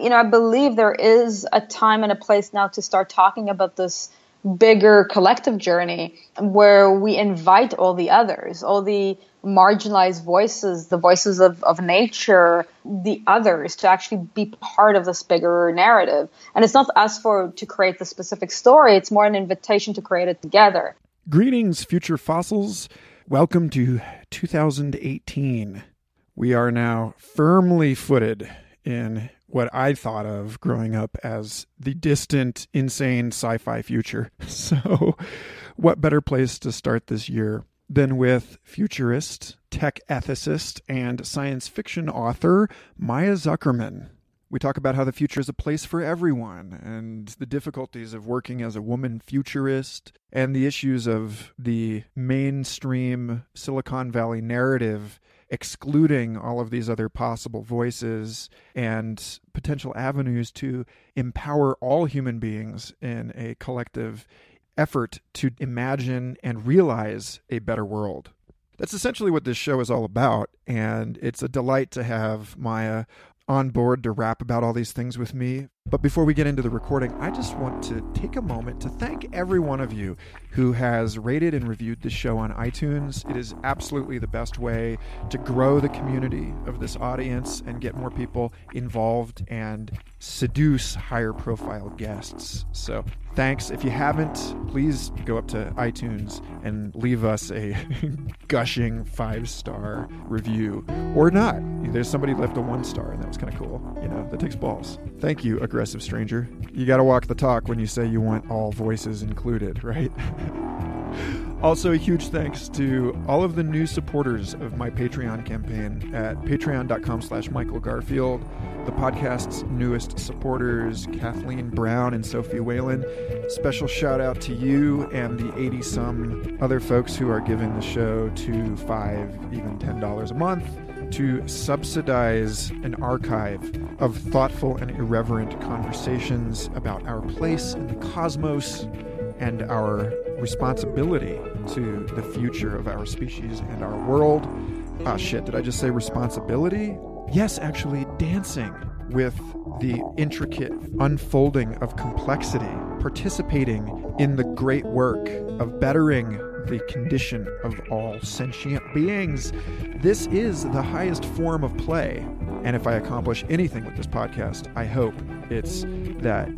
You know, I believe there is a time and a place now to start talking about this bigger collective journey where we invite all the others, all the marginalized voices, the voices of, of nature, the others to actually be part of this bigger narrative. And it's not us for to create the specific story, it's more an invitation to create it together. Greetings, future fossils. Welcome to 2018. We are now firmly footed in what I thought of growing up as the distant, insane sci fi future. So, what better place to start this year than with futurist, tech ethicist, and science fiction author Maya Zuckerman? We talk about how the future is a place for everyone and the difficulties of working as a woman futurist and the issues of the mainstream Silicon Valley narrative excluding all of these other possible voices and potential avenues to empower all human beings in a collective effort to imagine and realize a better world. That's essentially what this show is all about, and it's a delight to have Maya on board to rap about all these things with me. But before we get into the recording, I just want to take a moment to thank every one of you who has rated and reviewed this show on iTunes. It is absolutely the best way to grow the community of this audience and get more people involved and seduce higher profile guests. So, thanks. If you haven't, please go up to iTunes and leave us a gushing five star review or not. There's somebody left a one star, and that was kind of cool. You know, that takes balls. Thank you, aggressive stranger. You got to walk the talk when you say you want all voices included, right? Also, a huge thanks to all of the new supporters of my Patreon campaign at patreon.com slash Michael Garfield, the podcast's newest supporters, Kathleen Brown and Sophie Whalen. Special shout out to you and the 80 some other folks who are giving the show to five, even $10 a month to subsidize an archive of thoughtful and irreverent conversations about our place in the cosmos and our responsibility to the future of our species and our world. Ah, shit, did I just say responsibility? Yes, actually, dancing with the intricate unfolding of complexity, participating in the great work of bettering the condition of all sentient beings. This is the highest form of play. And if I accomplish anything with this podcast, I hope it's that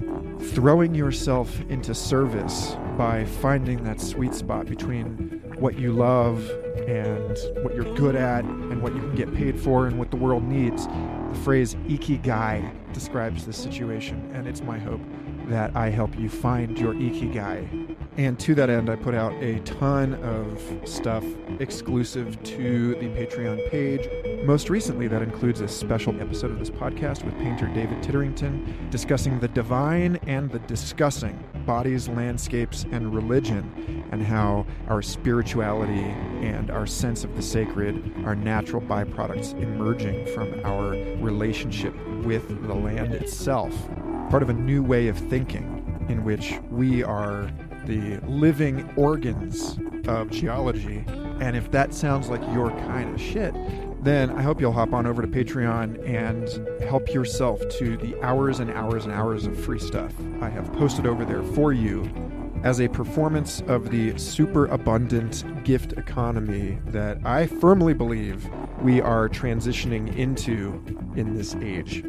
throwing yourself into service by finding that sweet spot between what you love and what you're good at and what you can get paid for and what the world needs. The phrase ikigai describes this situation, and it's my hope that I help you find your ikigai. And to that end, I put out a ton of stuff exclusive to the Patreon page. Most recently, that includes a special episode of this podcast with painter David Titterington discussing the divine and the discussing bodies, landscapes, and religion, and how our spirituality and our sense of the sacred are natural byproducts emerging from our relationship with the land itself. Part of a new way of thinking in which we are the living organs of geology. And if that sounds like your kind of shit, then I hope you'll hop on over to Patreon and help yourself to the hours and hours and hours of free stuff I have posted over there for you as a performance of the super abundant gift economy that I firmly believe we are transitioning into in this age.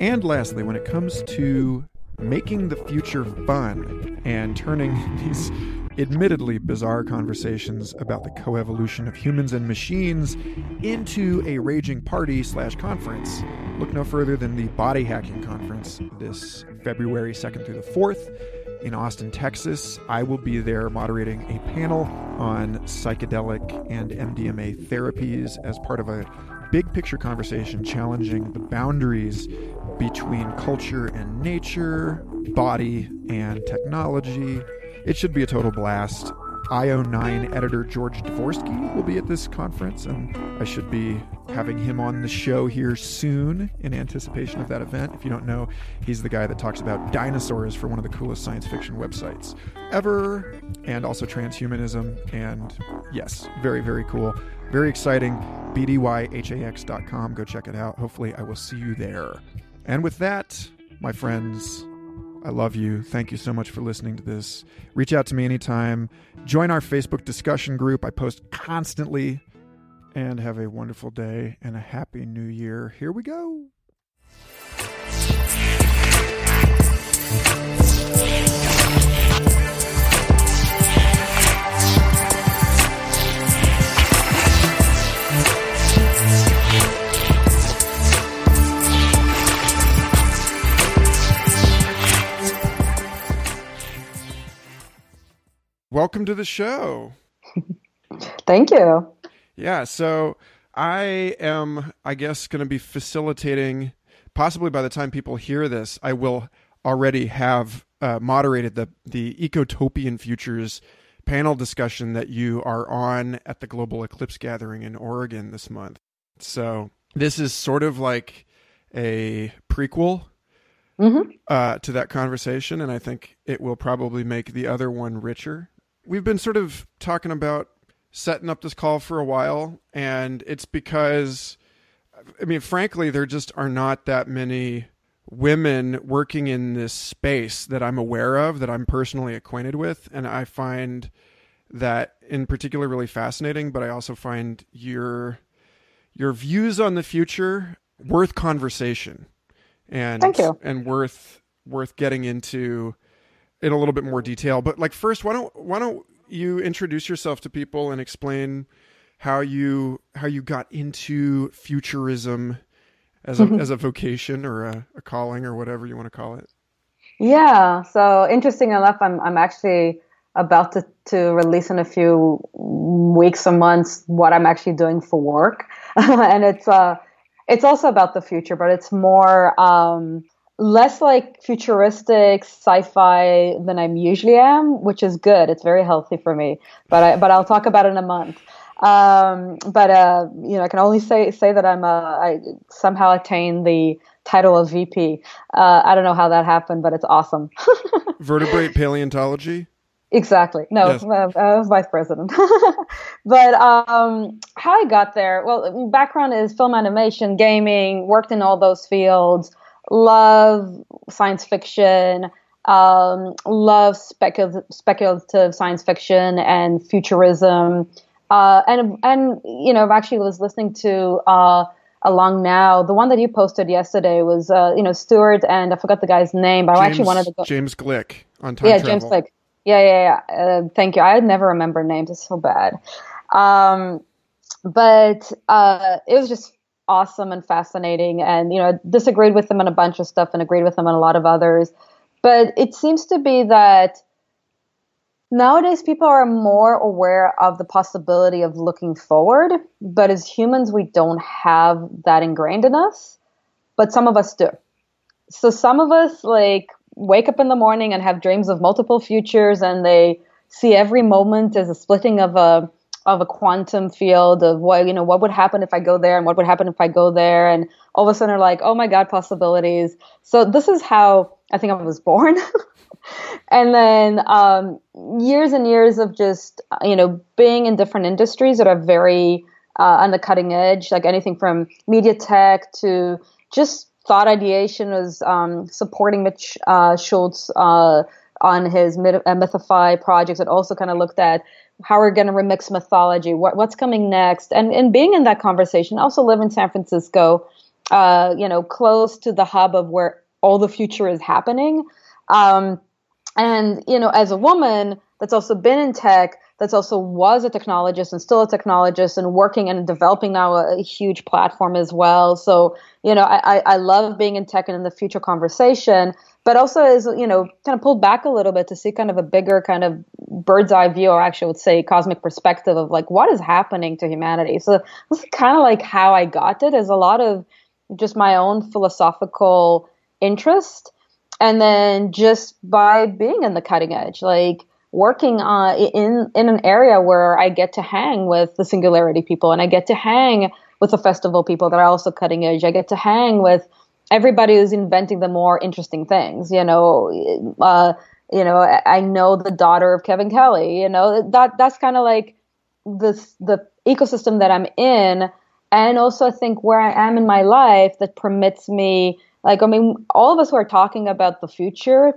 And lastly, when it comes to making the future fun and turning these admittedly bizarre conversations about the coevolution of humans and machines into a raging party slash conference. Look no further than the Body Hacking Conference this February 2nd through the 4th in Austin, Texas. I will be there moderating a panel on psychedelic and MDMA therapies as part of a big picture conversation challenging the boundaries between culture and nature, body and technology. It should be a total blast. IO9 editor George Dvorsky will be at this conference, and I should be having him on the show here soon in anticipation of that event. If you don't know, he's the guy that talks about dinosaurs for one of the coolest science fiction websites ever, and also transhumanism. And yes, very, very cool. Very exciting. BDYHAX.com. Go check it out. Hopefully, I will see you there. And with that, my friends, I love you. Thank you so much for listening to this. Reach out to me anytime. Join our Facebook discussion group. I post constantly. And have a wonderful day and a happy new year. Here we go. Welcome to the show. Thank you. Yeah, so I am, I guess, going to be facilitating. Possibly by the time people hear this, I will already have uh, moderated the the Ecotopian Futures panel discussion that you are on at the Global Eclipse Gathering in Oregon this month. So this is sort of like a prequel mm-hmm. uh, to that conversation, and I think it will probably make the other one richer we've been sort of talking about setting up this call for a while, and it's because, I mean, frankly, there just are not that many women working in this space that I'm aware of, that I'm personally acquainted with, and I find that in particular really fascinating. But I also find your your views on the future worth conversation, and Thank you. and worth worth getting into in a little bit more detail. But like first, why don't why don't you introduce yourself to people and explain how you how you got into futurism as a as a vocation or a, a calling or whatever you want to call it? Yeah. So interesting enough, I'm I'm actually about to, to release in a few weeks or months what I'm actually doing for work, and it's uh it's also about the future, but it's more um, less like futuristic sci-fi than I'm usually am, which is good. It's very healthy for me. But I but I'll talk about it in a month. Um, but uh, you know, I can only say say that I'm uh, I somehow attained the title of VP. Uh, I don't know how that happened, but it's awesome. Vertebrate paleontology. Exactly. No, yes. uh, I vice president. but um, how I got there, well, background is film animation, gaming, worked in all those fields love science fiction, um, love specul- speculative science fiction and futurism. Uh, and and you know, I've actually was listening to uh, a Long Now. The one that you posted yesterday was uh, you know Stewart and I forgot the guy's name, but James, I actually wanted to go. James Gleick on time yeah, travel. James Gleick. Yeah, yeah, yeah. Uh, thank you. I never remember names. It's so bad. Um, but uh, it was just awesome and fascinating and you know disagreed with them on a bunch of stuff and agreed with them on a lot of others. But it seems to be that nowadays people are more aware of the possibility of looking forward but as humans we don't have that ingrained in us but some of us do. So some of us like wake up in the morning and have dreams of multiple futures and they see every moment as a splitting of a of a quantum field of what you know what would happen if I go there and what would happen if I go there. And all of a sudden are like oh my god possibilities. So this is how I think I was born. And then um, years and years of just you know being in different industries that are very uh, on the cutting edge like anything from media tech to just thought ideation was um, supporting Mitch uh, Schultz uh, on his uh, Mythify projects. That also kind of looked at how we're going to remix mythology, what, what's coming next, and and being in that conversation. I also live in San Francisco, uh, you know, close to the hub of where all the future is happening. Um, and you know, as a woman that's also been in tech, that's also was a technologist and still a technologist and working and developing now a, a huge platform as well. So you know, I, I, love being in tech and in the future conversation but also is you know kind of pulled back a little bit to see kind of a bigger kind of bird's eye view or actually I would say cosmic perspective of like what is happening to humanity so this is kind of like how i got it is a lot of just my own philosophical interest and then just by being in the cutting edge like working uh, in in an area where i get to hang with the singularity people and i get to hang with the festival people that are also cutting edge i get to hang with everybody who's inventing the more interesting things. You know, uh, you know, I know the daughter of Kevin Kelly. You know, that that's kind of like the the ecosystem that I'm in, and also I think where I am in my life that permits me Like, I mean, all of us who are talking about the future,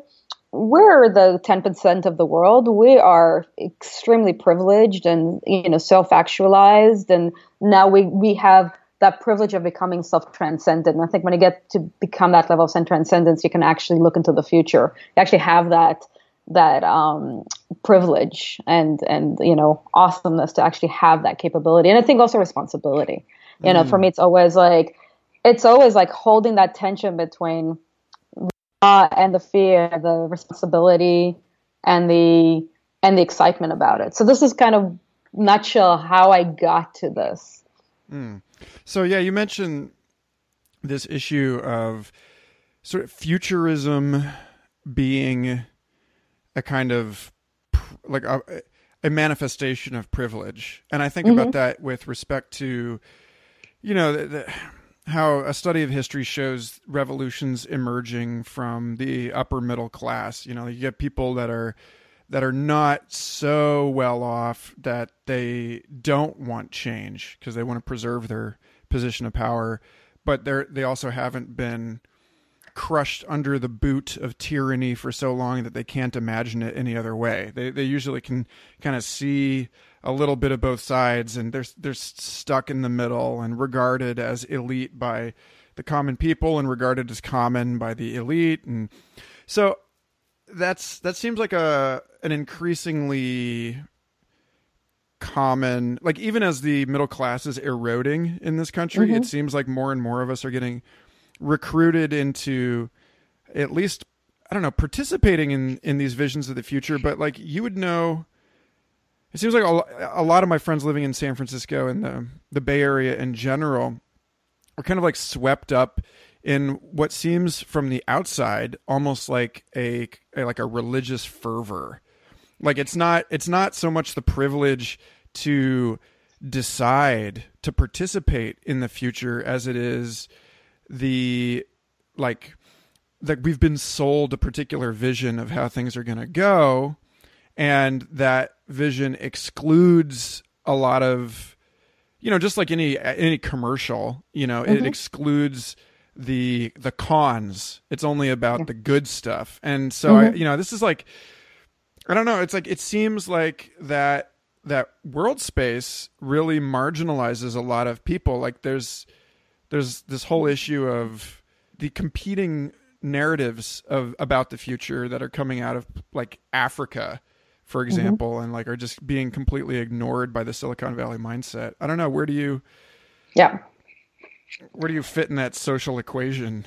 we're the 10% of the world. We are extremely privileged and, you know, self-actualized. And now we, we have that privilege of becoming self-transcendent. And I think when you get to become that level of self-transcendence, you can actually look into the future. You actually have that, that, um, privilege and, and, you know, awesomeness to actually have that capability. And I think also responsibility. You know, mm. for me, it's always like, it's always like holding that tension between uh, and the fear, the responsibility, and the and the excitement about it. So this is kind of nutshell how I got to this. Mm. So yeah, you mentioned this issue of sort of futurism being a kind of like a, a manifestation of privilege, and I think mm-hmm. about that with respect to you know the, the how a study of history shows revolutions emerging from the upper middle class. You know, you get people that are that are not so well off that they don't want change because they want to preserve their position of power, but they're they also haven't been crushed under the boot of tyranny for so long that they can't imagine it any other way. They they usually can kind of see a little bit of both sides and they're they're stuck in the middle and regarded as elite by the common people and regarded as common by the elite and so that's that seems like a an increasingly common like even as the middle class is eroding in this country mm-hmm. it seems like more and more of us are getting recruited into at least I don't know participating in in these visions of the future but like you would know it seems like a, lot of my friends living in San Francisco and the the Bay Area in general are kind of like swept up in what seems from the outside almost like a, a, like a religious fervor. Like it's not it's not so much the privilege to decide to participate in the future as it is the like that we've been sold a particular vision of how things are going to go and that vision excludes a lot of you know just like any any commercial you know mm-hmm. it excludes the the cons it's only about yeah. the good stuff and so mm-hmm. I, you know this is like i don't know it's like it seems like that that world space really marginalizes a lot of people like there's there's this whole issue of the competing narratives of about the future that are coming out of like africa for mm-hmm. example, mm-hmm. and like are just being completely ignored by the Silicon Valley mindset. I don't know. Where do you? Yeah. Where do you fit in that social equation?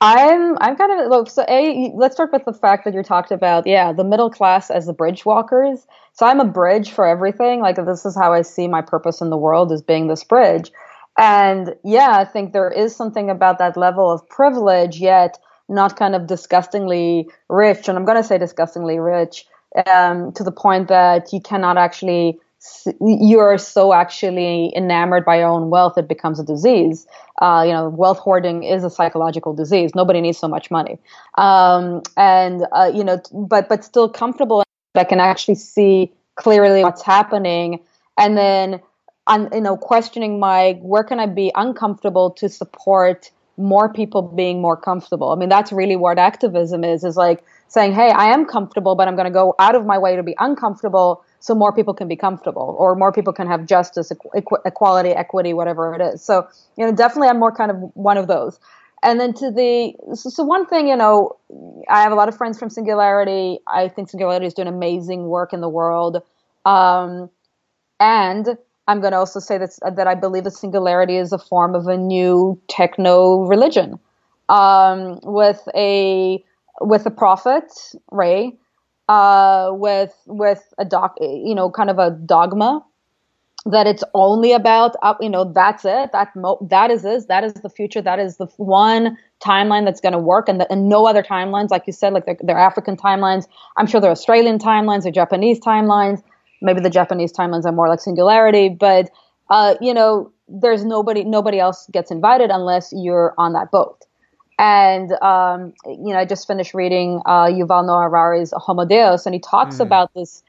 I'm I'm kind of. So a let's start with the fact that you talked about yeah the middle class as the bridge walkers. So I'm a bridge for everything. Like this is how I see my purpose in the world as being this bridge. And yeah, I think there is something about that level of privilege, yet not kind of disgustingly rich. And I'm going to say disgustingly rich um, to the point that you cannot actually you are so actually enamored by your own wealth it becomes a disease. Uh, you know wealth hoarding is a psychological disease. Nobody needs so much money. Um, and uh, you know but but still comfortable I can actually see clearly what's happening. And then on you know questioning my where can i be uncomfortable to support more people being more comfortable i mean that's really what activism is is like saying, hey, I am comfortable, but I'm going to go out of my way to be uncomfortable so more people can be comfortable or more people can have justice, equ- equality, equity, whatever it is. So, you know, definitely I'm more kind of one of those. And then to the, so, so one thing, you know, I have a lot of friends from Singularity. I think Singularity is doing amazing work in the world. Um, and I'm going to also say that, that I believe that Singularity is a form of a new techno religion um, with a with a prophet, right? Uh, with with a doc, you know, kind of a dogma that it's only about up, you know, that's it. That mo- that is this. That is the future. That is the one timeline that's going to work, and, the, and no other timelines, like you said, like they're, they're African timelines. I'm sure they're Australian timelines, or Japanese timelines. Maybe the Japanese timelines are more like singularity, but uh, you know, there's nobody nobody else gets invited unless you're on that boat. And um, you know, I just finished reading uh, Yuval Noah Harari's Homo Deus, and he talks mm. about this.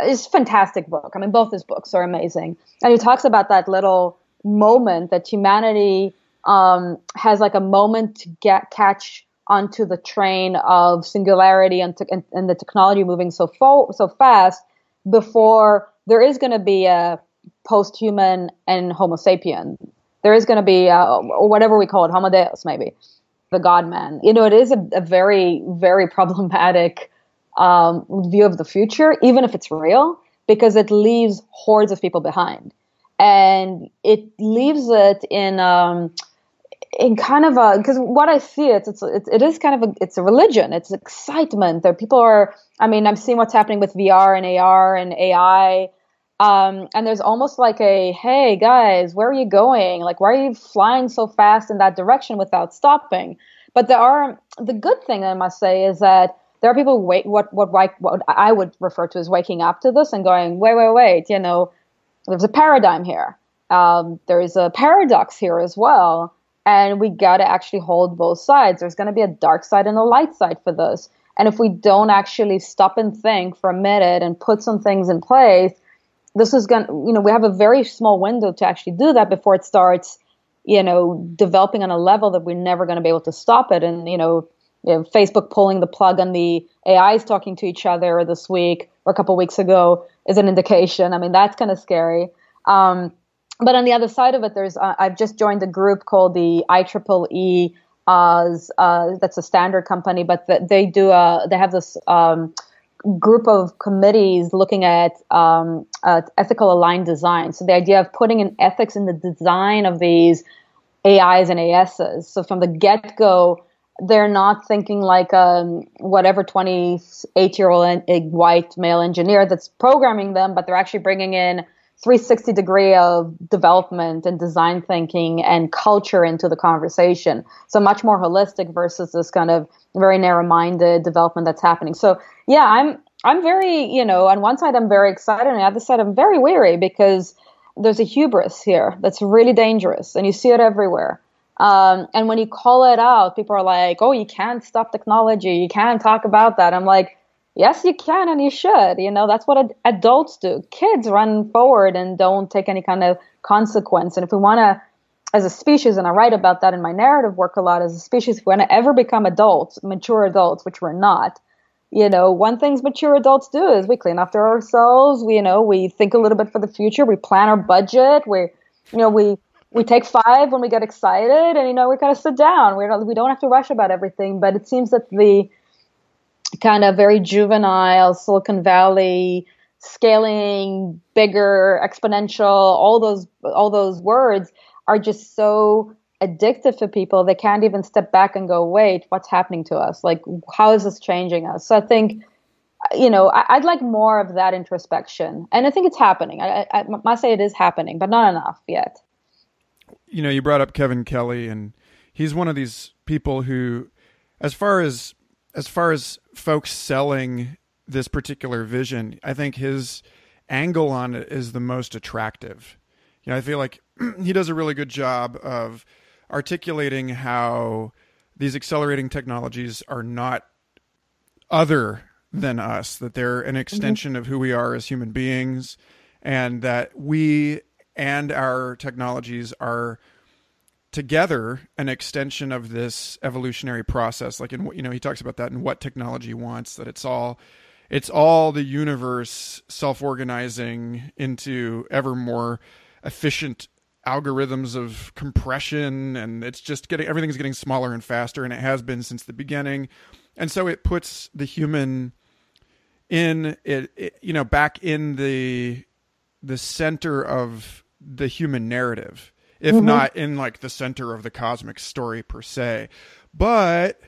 It's a fantastic book. I mean, both his books are amazing, and he talks about that little moment that humanity um, has like a moment to get catch onto the train of singularity and, te- and, and the technology moving so fo- so fast before there is going to be a post-human and Homo sapien. There is going to be uh, whatever we call it, Homo Deus, maybe the God Man. You know, it is a, a very very problematic um, view of the future, even if it's real, because it leaves hordes of people behind, and it leaves it in. Um, in kind of a because what I see it's, it's it's it is kind of a it's a religion. It's excitement. There people are I mean I'm seeing what's happening with VR and AR and AI um, and there's almost like a hey guys where are you going? Like why are you flying so fast in that direction without stopping? But there are the good thing I must say is that there are people wait what what what I would refer to as waking up to this and going wait wait wait you know there's a paradigm here. Um, there's a paradox here as well and we got to actually hold both sides. There's going to be a dark side and a light side for this. And if we don't actually stop and think for a minute and put some things in place, this is going to, you know, we have a very small window to actually do that before it starts, you know, developing on a level that we're never going to be able to stop it. And, you know, you know, Facebook pulling the plug on the AIs talking to each other this week or a couple weeks ago is an indication. I mean, that's kind of scary. Um, but on the other side of it, there's uh, I've just joined a group called the IEEE. Uh, uh, that's a standard company, but the, they do a, they have this um, group of committees looking at um, uh, ethical aligned design. So the idea of putting in ethics in the design of these AIs and ASs. So from the get go, they're not thinking like um, whatever 28 year old white male engineer that's programming them, but they're actually bringing in 360 degree of development and design thinking and culture into the conversation. So much more holistic versus this kind of very narrow-minded development that's happening. So yeah, I'm I'm very, you know, on one side I'm very excited, and on the other side I'm very weary because there's a hubris here that's really dangerous, and you see it everywhere. Um, and when you call it out, people are like, "Oh, you can't stop technology. You can't talk about that." I'm like, yes, you can and you should. You know, that's what ad- adults do. Kids run forward and don't take any kind of consequence. And if we want to, as a species, and I write about that in my narrative work a lot, as a species, if we want to ever become adults, mature adults, which we're not, you know, one things mature adults do is we clean after ourselves. We, you know, we think a little bit for the future. We plan our budget. We, you know, we we take five when we get excited, and you know, we kind of sit down. We don't we don't have to rush about everything. But it seems that the kind of very juvenile Silicon Valley scaling bigger exponential all those all those words are just so addictive for people they can't even step back and go wait what's happening to us? Like how is this changing us? So i think you know I, would like more of that introspection. And i think it's happening. I, I, I must say it is happening but not enough yet. You know you brought up kevin kelly and he's one of these people who as far as as far as folks selling this particular vision, I think his angle on it is the most attractive. You know, I feel like he does a really good job of articulating how these accelerating technologies are not other than us, that they're an extension mm-hmm. of who we are as human beings, and that we and our technologies are together an extension of this evolutionary process like in you know he talks about that in what technology wants that it's all it's all the universe self-organizing into ever more efficient algorithms of compression and it's just getting everything's getting smaller and faster and it has been since the beginning. And so it puts the human in it, it you know back in the the center of the human narrative if mm-hmm. not in like the center of the cosmic story per se. But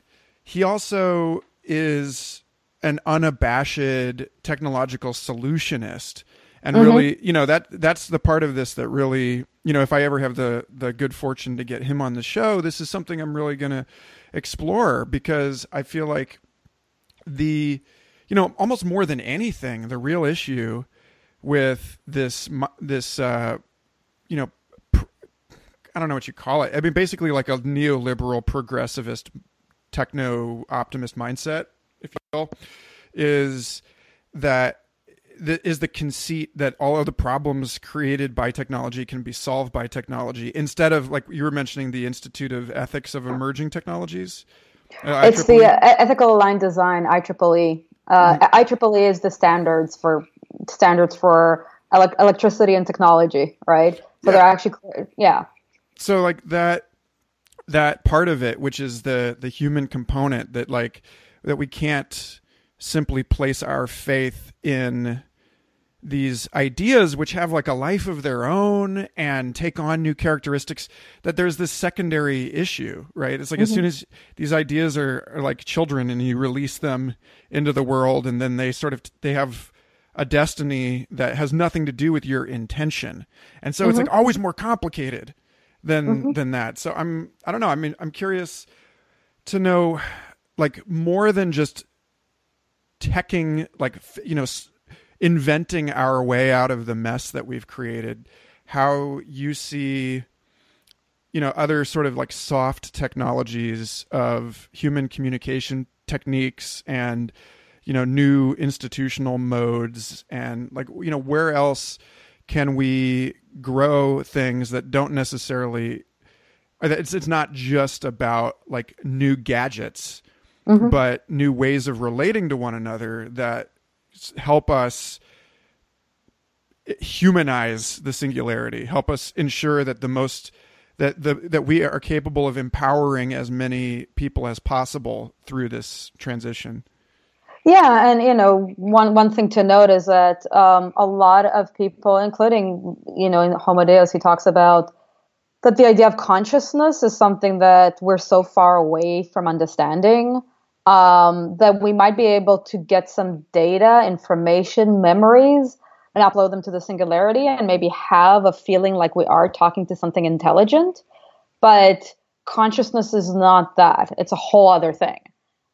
he also is an unabashed technological solutionist and mm-hmm. really you know that that's the part of this that really you know if i ever have the the good fortune to get him on the show this is something i'm really going to explore because i feel like the you know almost more than anything the real issue with this this uh you know I don't know what you call it. I mean, basically like a neoliberal progressivist techno optimist mindset, if you will, is that the, is the conceit that all of the problems created by technology can be solved by technology instead of like you were mentioning the Institute of Ethics of Emerging Technologies. Uh, it's the uh, ethical aligned design IEEE. Uh, mm-hmm. IEEE is the standards for standards for ele- electricity and technology, right? So yeah. they're actually yeah. So like that that part of it, which is the the human component that like that we can't simply place our faith in these ideas which have like a life of their own and take on new characteristics that there's this secondary issue right it's like mm-hmm. as soon as these ideas are, are like children and you release them into the world and then they sort of they have a destiny that has nothing to do with your intention and so mm-hmm. it's like always more complicated than mm-hmm. than that so i'm i don't know i mean i'm curious to know like more than just teching like you know inventing our way out of the mess that we've created how you see you know other sort of like soft technologies of human communication techniques and you know new institutional modes and like you know where else can we grow things that don't necessarily it's it's not just about like new gadgets mm-hmm. but new ways of relating to one another that help us humanize the singularity, help us ensure that the most that the that we are capable of empowering as many people as possible through this transition. Yeah, and you know, one one thing to note is that um, a lot of people, including you know, in Homo Deus, he talks about that the idea of consciousness is something that we're so far away from understanding um, that we might be able to get some data, information, memories, and upload them to the singularity and maybe have a feeling like we are talking to something intelligent. But consciousness is not that, it's a whole other thing.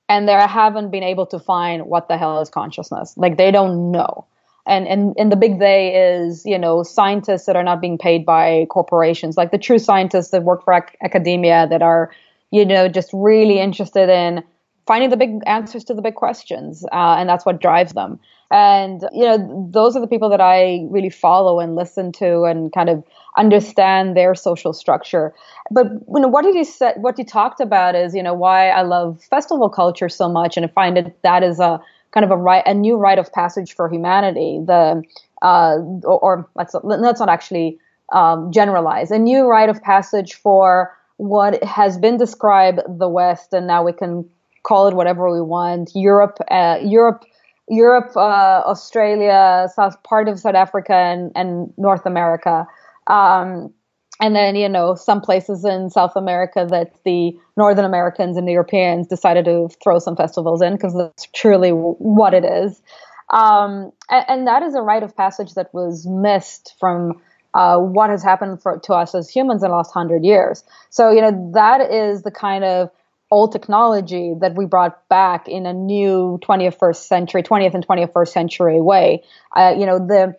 And they haven't been able to find what the hell is consciousness. Like they don't know. And, and and the big they is you know scientists that are not being paid by corporations like the true scientists that work for ac- academia that are you know just really interested in finding the big answers to the big questions, uh, and that's what drives them. And you know, those are the people that I really follow and listen to, and kind of understand their social structure. But you know, what he said, what he talked about is you know why I love festival culture so much, and I find it that is a kind of a right, a new rite of passage for humanity. The uh, or, or let's let's not actually um, generalize a new rite of passage for what has been described the West, and now we can call it whatever we want. Europe, uh, Europe, Europe, uh, Australia, South part of South Africa, and, and North America. Um, and then you know some places in South America that the Northern Americans and the Europeans decided to throw some festivals in because that's truly what it is. Um, and, and, that is a rite of passage that was missed from uh, what has happened for, to us as humans in the last hundred years. So you know that is the kind of old technology that we brought back in a new 21st century 20th and 21st century way. Uh, you know the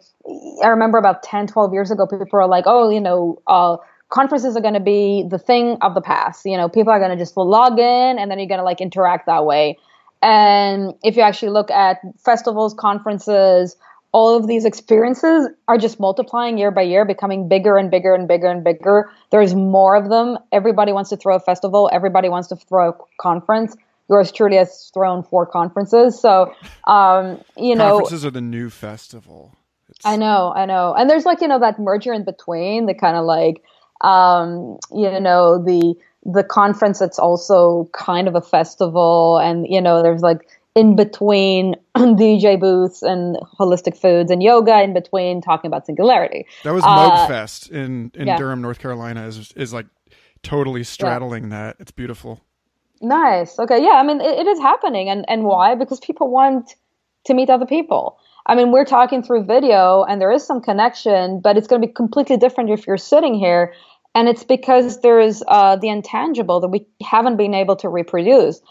i remember about 10 12 years ago people were like oh you know uh, conferences are going to be the thing of the past. You know people are going to just log in and then you're going to like interact that way. And if you actually look at festivals conferences all of these experiences are just multiplying year by year, becoming bigger and bigger and bigger and bigger. There's more of them. Everybody wants to throw a festival. Everybody wants to throw a conference. Yours truly has thrown four conferences. So, um, you know, conferences are the new festival. It's... I know, I know. And there's like, you know, that merger in between, the kind of like, um, you know, the, the conference that's also kind of a festival. And, you know, there's like, in between DJ booths and holistic foods and yoga in between talking about singularity. That was uh, Fest in, in yeah. Durham, North Carolina is, is like totally straddling yeah. that. It's beautiful. Nice. Okay. Yeah. I mean, it, it is happening. And, and why? Because people want to meet other people. I mean, we're talking through video and there is some connection, but it's going to be completely different if you're sitting here. And it's because there's uh, the intangible that we haven't been able to reproduce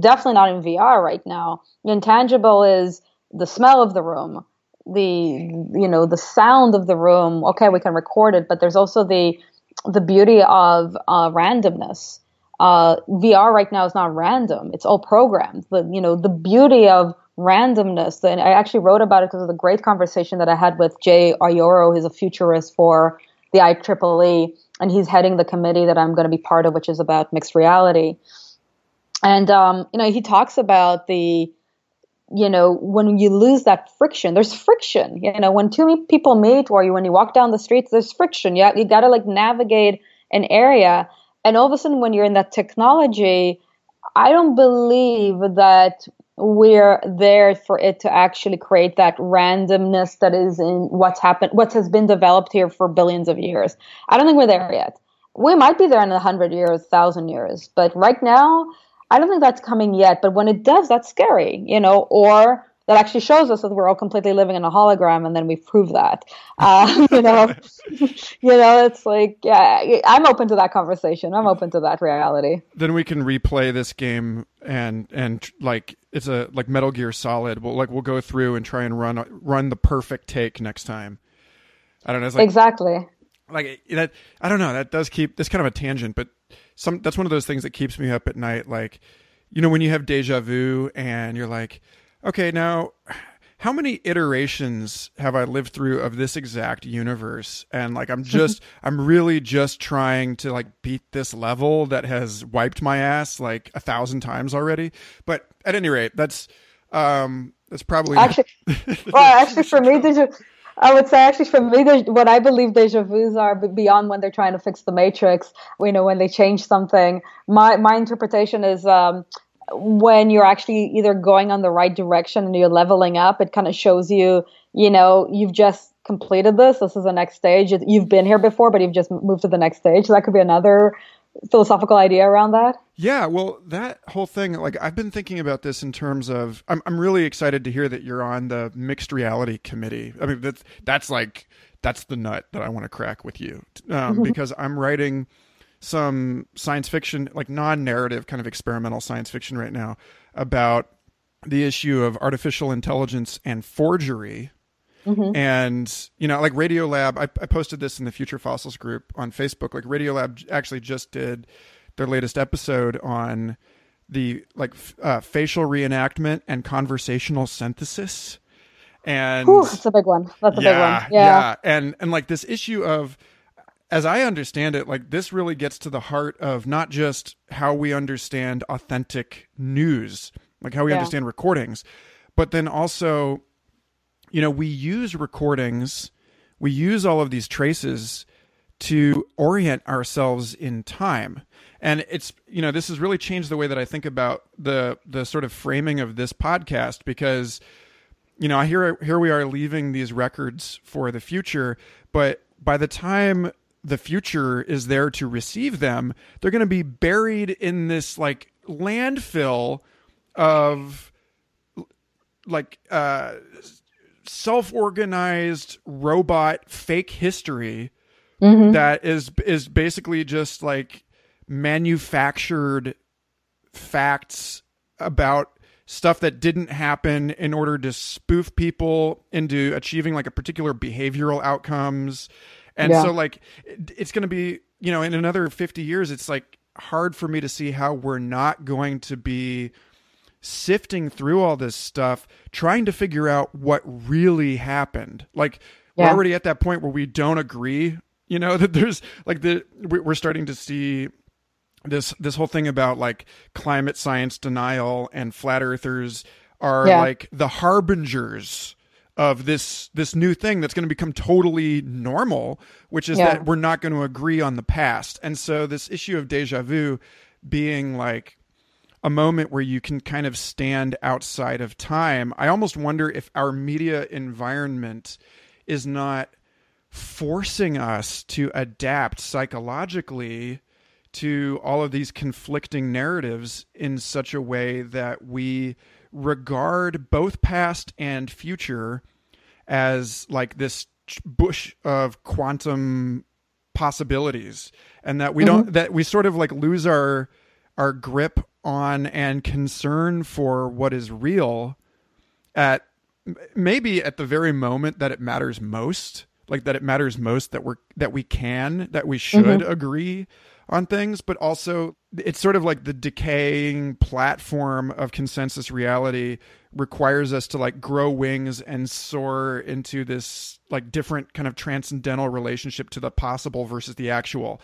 definitely not in VR right now. Intangible is the smell of the room, the you know the sound of the room. Okay, we can record it, but there's also the the beauty of uh, randomness. Uh, VR right now is not random; it's all programmed. The you know the beauty of randomness. And I actually wrote about it because of the great conversation that I had with Jay Iorio, who's a futurist for the IEEE, and he's heading the committee that I'm going to be part of, which is about mixed reality. And um, you know, he talks about the you know, when you lose that friction, there's friction. You know, when two people meet or you, when you walk down the streets, there's friction. You, you got to like navigate an area. And all of a sudden, when you're in that technology, I don't believe that we're there for it to actually create that randomness that is in what's happened, what has been developed here for billions of years. I don't think we're there yet. We might be there in a hundred years, thousand years, but right now, I don't think that's coming yet. But when it does, that's scary, you know, or that actually shows us that we're all completely living in a hologram, and then we prove that. Uh, you know, you know, it's like, yeah, I'm open to that conversation. I'm open to that reality. Then we can replay this game and and like it's a like Metal Gear Solid. We'll like we'll go through and try and run run the perfect take next time. I don't know. Like, exactly. Like that. I don't know. That does keep. this kind of a tangent, but some. That's one of those things that keeps me up at night. Like, you know, when you have deja vu and you're like, okay, now how many iterations have I lived through of this exact universe? And like, I'm just, I'm really just trying to like beat this level that has wiped my ass like a thousand times already. But at any rate, that's, um, that's probably actually, well, actually for me, I would say actually for me, what I believe deja vu's are beyond when they're trying to fix the matrix, you know, when they change something. My, my interpretation is, um, when you're actually either going on the right direction and you're leveling up, it kind of shows you, you know, you've just completed this. This is the next stage. You've been here before, but you've just moved to the next stage. That could be another philosophical idea around that. Yeah, well, that whole thing, like I've been thinking about this in terms of, I'm I'm really excited to hear that you're on the mixed reality committee. I mean, that's that's like that's the nut that I want to crack with you um, because I'm writing some science fiction, like non narrative kind of experimental science fiction right now about the issue of artificial intelligence and forgery. Mm-hmm. And, you know, like Radiolab, I, I posted this in the Future Fossils group on Facebook. Like Radiolab actually just did their latest episode on the like uh, facial reenactment and conversational synthesis and Ooh, that's a big one that's a yeah, big one yeah. yeah and and like this issue of as I understand it, like this really gets to the heart of not just how we understand authentic news, like how we yeah. understand recordings, but then also, you know, we use recordings, we use all of these traces to orient ourselves in time. And it's, you know, this has really changed the way that I think about the the sort of framing of this podcast because you know, here here we are leaving these records for the future, but by the time the future is there to receive them, they're going to be buried in this like landfill of like uh, self-organized robot fake history mm-hmm. that is is basically just like manufactured facts about stuff that didn't happen in order to spoof people into achieving like a particular behavioral outcomes and yeah. so like it's going to be, you know, in another 50 years it's like hard for me to see how we're not going to be sifting through all this stuff trying to figure out what really happened. Like yeah. we're already at that point where we don't agree, you know, that there's like the we're starting to see this this whole thing about like climate science denial and flat earthers are yeah. like the harbingers of this this new thing that's going to become totally normal, which is yeah. that we're not going to agree on the past. And so this issue of deja vu being like a moment where you can kind of stand outside of time. I almost wonder if our media environment is not forcing us to adapt psychologically to all of these conflicting narratives in such a way that we regard both past and future as like this bush of quantum possibilities and that we mm-hmm. don't that we sort of like lose our our grip on and concern for what is real at maybe at the very moment that it matters most like that it matters most that we're that we can that we should mm-hmm. agree on things, but also it's sort of like the decaying platform of consensus reality requires us to like grow wings and soar into this like different kind of transcendental relationship to the possible versus the actual.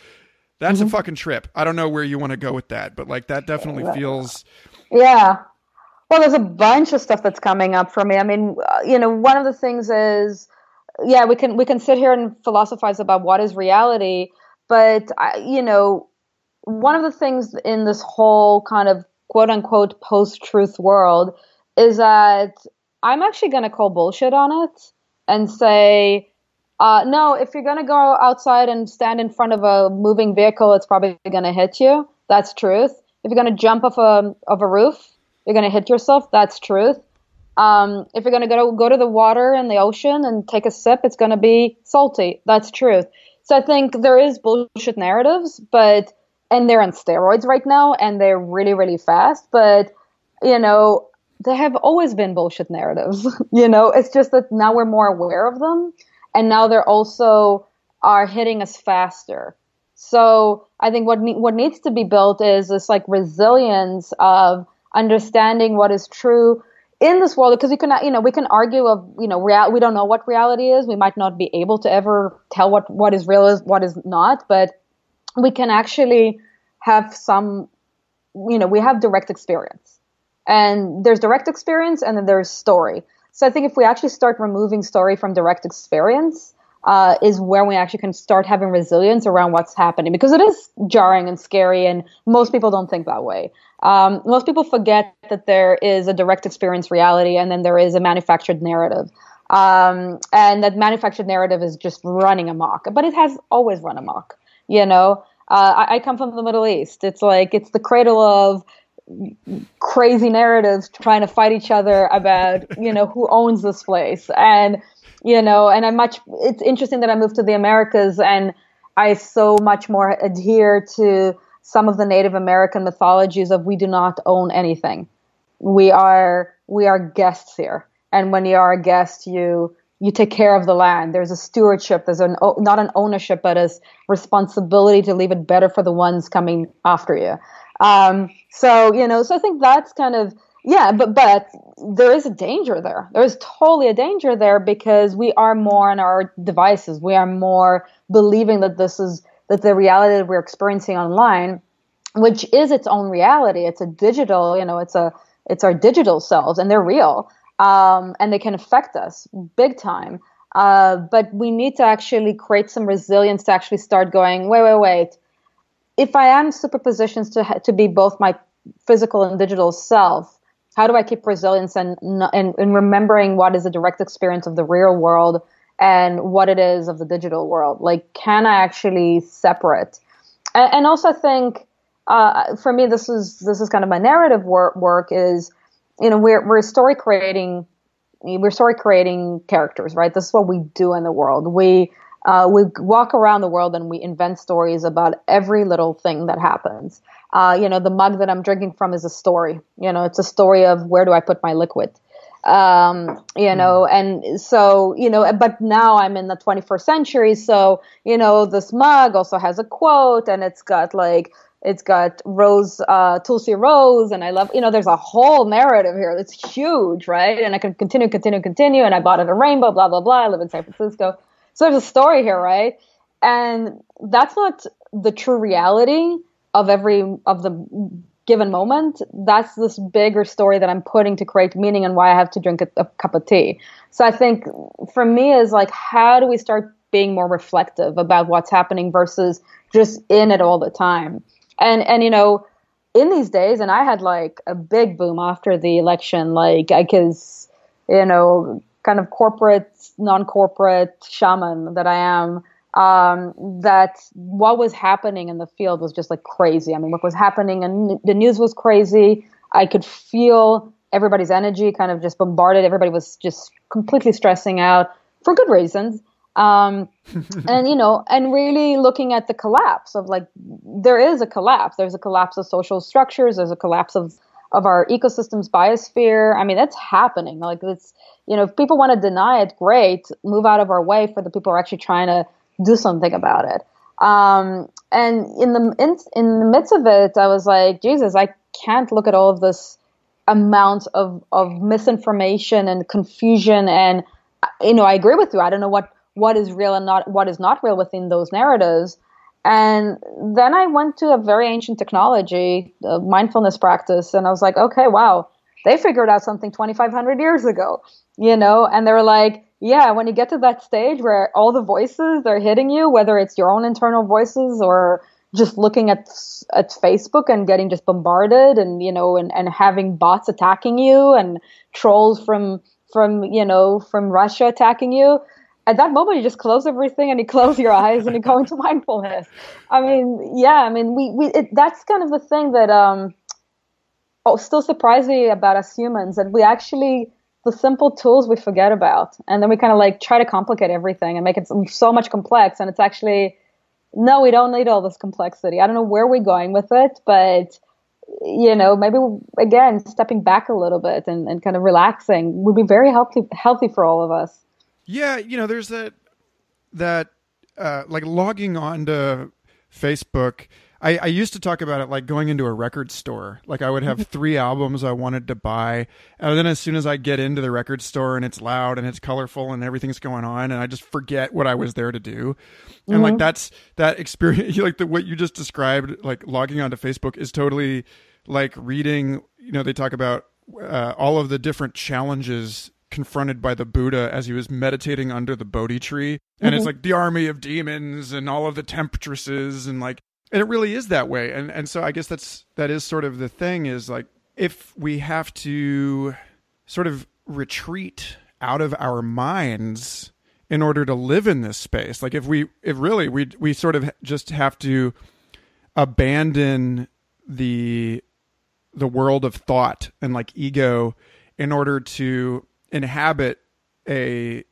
That's mm-hmm. a fucking trip. I don't know where you want to go with that, but like that definitely feels. Yeah. Well, there's a bunch of stuff that's coming up for me. I mean, uh, you know, one of the things is, yeah, we can we can sit here and philosophize about what is reality, but you know, one of the things in this whole kind of quote unquote post truth world is that I'm actually going to call bullshit on it and say, uh, no, if you're going to go outside and stand in front of a moving vehicle, it's probably going to hit you. That's truth. If you're going to jump off a, of a roof, you're going to hit yourself. That's truth. Um, if you're going to go to the water in the ocean and take a sip, it's going to be salty. That's truth. So I think there is bullshit narratives, but and they're on steroids right now, and they're really really fast. But you know, they have always been bullshit narratives. you know, it's just that now we're more aware of them, and now they're also are hitting us faster. So I think what what needs to be built is this like resilience of understanding what is true in this world because we can you know we can argue of you know real, we don't know what reality is. We might not be able to ever tell what what is real is what is not but we can actually have some you know we have direct experience. And there's direct experience and then there's story so i think if we actually start removing story from direct experience uh, is where we actually can start having resilience around what's happening because it is jarring and scary and most people don't think that way um, most people forget that there is a direct experience reality and then there is a manufactured narrative. Um, and that manufactured narrative is just running amok, but it has always run amok. You know, uh, I, I come from the Middle East. It's like it's the cradle of crazy narratives trying to fight each other about you know who owns this place and you know and i much it's interesting that i moved to the americas and i so much more adhere to some of the Native American mythologies of we do not own anything. We are we are guests here, and when you are a guest, you you take care of the land. There's a stewardship. There's an not an ownership, but a responsibility to leave it better for the ones coming after you. Um, so you know, so I think that's kind of yeah, but but there is a danger there. There is totally a danger there because we are more on our devices. We are more believing that this is that the reality that we're experiencing online, which is its own reality, it's a digital, you know, it's a it's our digital selves, and they're real, um, and they can affect us big time. Uh, but we need to actually create some resilience to actually start going. Wait, wait, wait. If I am superpositions to to be both my physical and digital self, how do I keep resilience and, and, and remembering what is a direct experience of the real world and what it is of the digital world. Like, can I actually separate? And, and also, think uh, for me, this is this is kind of my narrative work. Work is, you know, we're we're story creating, we're story creating characters, right? This is what we do in the world. We uh, we walk around the world and we invent stories about every little thing that happens. Uh, you know, the mug that I'm drinking from is a story. You know, it's a story of where do I put my liquid um, you know, hmm. and so, you know, but now I'm in the 21st century. So, you know, this mug also has a quote and it's got like, it's got Rose, uh, Tulsi Rose, and I love, you know, there's a whole narrative here. It's huge, right? And I can continue, continue, continue. And I bought it a rainbow, blah, blah, blah. I live in San Francisco. So there's a story here, right? And that's not the true reality of every, of the given moment, that's this bigger story that I'm putting to create meaning and why I have to drink a, a, cup of tea. So I think for me is like, how do we start being more reflective about what's happening versus just in it all the time? And, and, you know, in these days, and I had like a big boom after the election, like, I because, you know, kind of corporate, non corporate shaman that I am um, that what was happening in the field was just like crazy. I mean, what was happening and the news was crazy. I could feel everybody's energy kind of just bombarded. Everybody was just completely stressing out for good reasons. Um, and you know, and really looking at the collapse of like there is a collapse. There's a collapse of social structures. There's a collapse of of our ecosystems, biosphere. I mean, that's happening. Like it's you know, if people want to deny it, great. Move out of our way for the people who are actually trying to do something about it. Um, and in the in, in the midst of it, I was like, Jesus, I can't look at all of this amount of of misinformation and confusion. And you know, I agree with you. I don't know what what is real and not what is not real within those narratives. And then I went to a very ancient technology, mindfulness practice, and I was like, okay, wow, they figured out something 2,500 years ago, you know, and they were like, yeah, when you get to that stage where all the voices are hitting you, whether it's your own internal voices or just looking at at Facebook and getting just bombarded and you know and, and having bots attacking you and trolls from from you know from Russia attacking you at that moment you just close everything and you close your eyes and you go into mindfulness. I mean yeah I mean we, we it, that's kind of the thing that um oh, still surprises me about us humans that we actually the simple tools we forget about and then we kind of like try to complicate everything and make it so much complex and it's actually no we don't need all this complexity. I don't know where we're going with it but you know maybe again stepping back a little bit and, and kind of relaxing would be very healthy healthy for all of us yeah you know there's that that uh, like logging on to facebook I, I used to talk about it like going into a record store. Like I would have three albums I wanted to buy, and then as soon as I get into the record store and it's loud and it's colorful and everything's going on, and I just forget what I was there to do. And mm-hmm. like that's that experience, like the what you just described, like logging onto Facebook is totally like reading. You know, they talk about uh, all of the different challenges confronted by the Buddha as he was meditating under the Bodhi tree. And mm-hmm. it's like the army of demons and all of the temptresses and like and it really is that way and and so i guess that's that is sort of the thing is like if we have to sort of retreat out of our minds in order to live in this space like if we if really we we sort of just have to abandon the the world of thought and like ego in order to inhabit a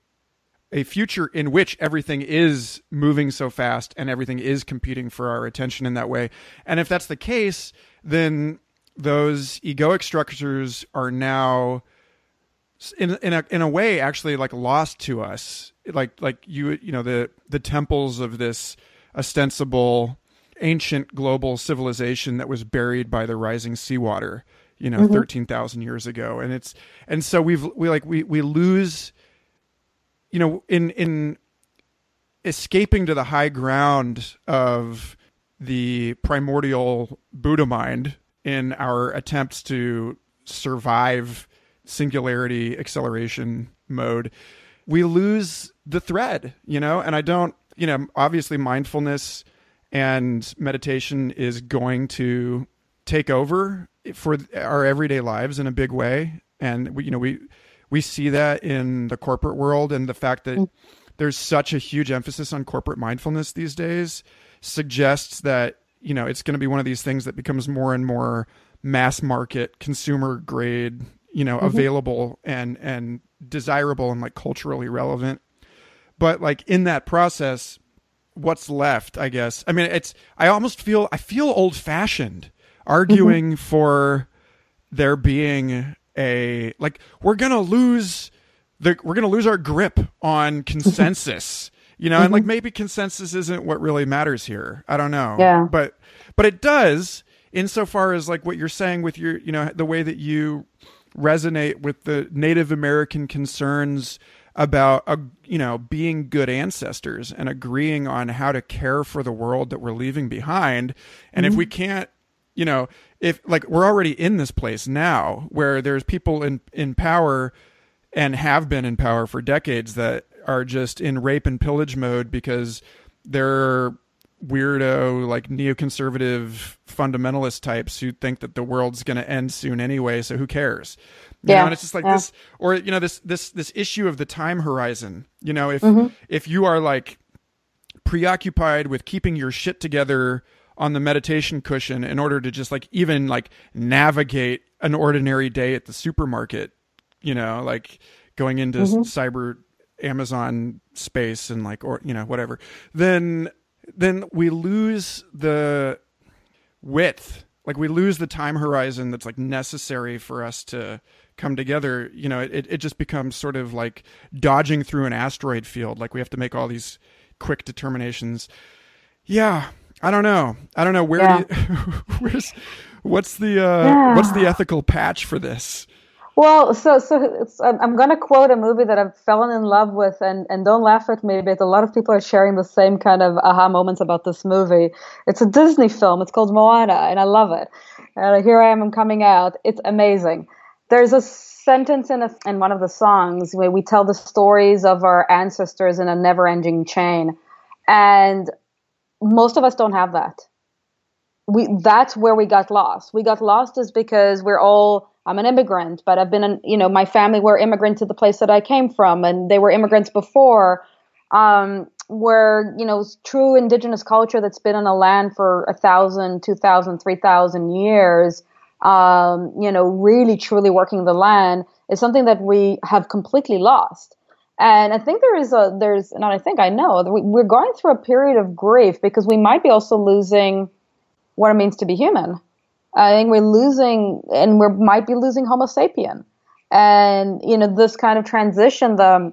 a future in which everything is moving so fast and everything is competing for our attention in that way. And if that's the case, then those egoic structures are now in in a in a way actually like lost to us. Like like you you know the the temples of this ostensible ancient global civilization that was buried by the rising seawater you know mm-hmm. 13,000 years ago and it's and so we've we like we we lose you know, in in escaping to the high ground of the primordial Buddha mind in our attempts to survive singularity acceleration mode, we lose the thread, you know, and I don't, you know, obviously mindfulness and meditation is going to take over for our everyday lives in a big way. And we, you know, we, we see that in the corporate world and the fact that mm. there's such a huge emphasis on corporate mindfulness these days suggests that you know it's going to be one of these things that becomes more and more mass market consumer grade you know mm-hmm. available and and desirable and like culturally relevant but like in that process what's left i guess i mean it's i almost feel i feel old fashioned arguing mm-hmm. for there being a like we're gonna lose the we're gonna lose our grip on consensus you know mm-hmm. and like maybe consensus isn't what really matters here i don't know yeah but but it does insofar as like what you're saying with your you know the way that you resonate with the native american concerns about uh, you know being good ancestors and agreeing on how to care for the world that we're leaving behind and mm-hmm. if we can't you know if like we're already in this place now where there's people in in power and have been in power for decades that are just in rape and pillage mode because they're weirdo like neoconservative fundamentalist types who think that the world's going to end soon anyway so who cares you yeah. know and it's just like yeah. this or you know this this this issue of the time horizon you know if mm-hmm. if you are like preoccupied with keeping your shit together on the meditation cushion in order to just like even like navigate an ordinary day at the supermarket you know like going into mm-hmm. cyber amazon space and like or you know whatever. Then then we lose the width. Like we lose the time horizon that's like necessary for us to come together. You know it, it just becomes sort of like dodging through an asteroid field. Like we have to make all these quick determinations. Yeah, I don't know. I don't know where. Yeah. Do you, where's what's the uh, yeah. what's the ethical patch for this? Well, so so I'm going to quote a movie that I've fallen in love with, and and don't laugh at me, but a lot of people are sharing the same kind of aha moments about this movie. It's a Disney film. It's called Moana, and I love it. And here I am, I'm coming out. It's amazing. There's a sentence in, a, in one of the songs where we tell the stories of our ancestors in a never-ending chain, and most of us don't have that. We that's where we got lost. We got lost is because we're all I'm an immigrant, but I've been, an, you know, my family were immigrants to the place that I came from, and they were immigrants before. Um, where you know true indigenous culture that's been on a land for a thousand, two thousand, three thousand years, um, you know, really truly working the land is something that we have completely lost. And I think there is a there's not I think I know we're going through a period of grief because we might be also losing what it means to be human. I think we're losing, and we might be losing Homo sapien. And you know, this kind of transition, the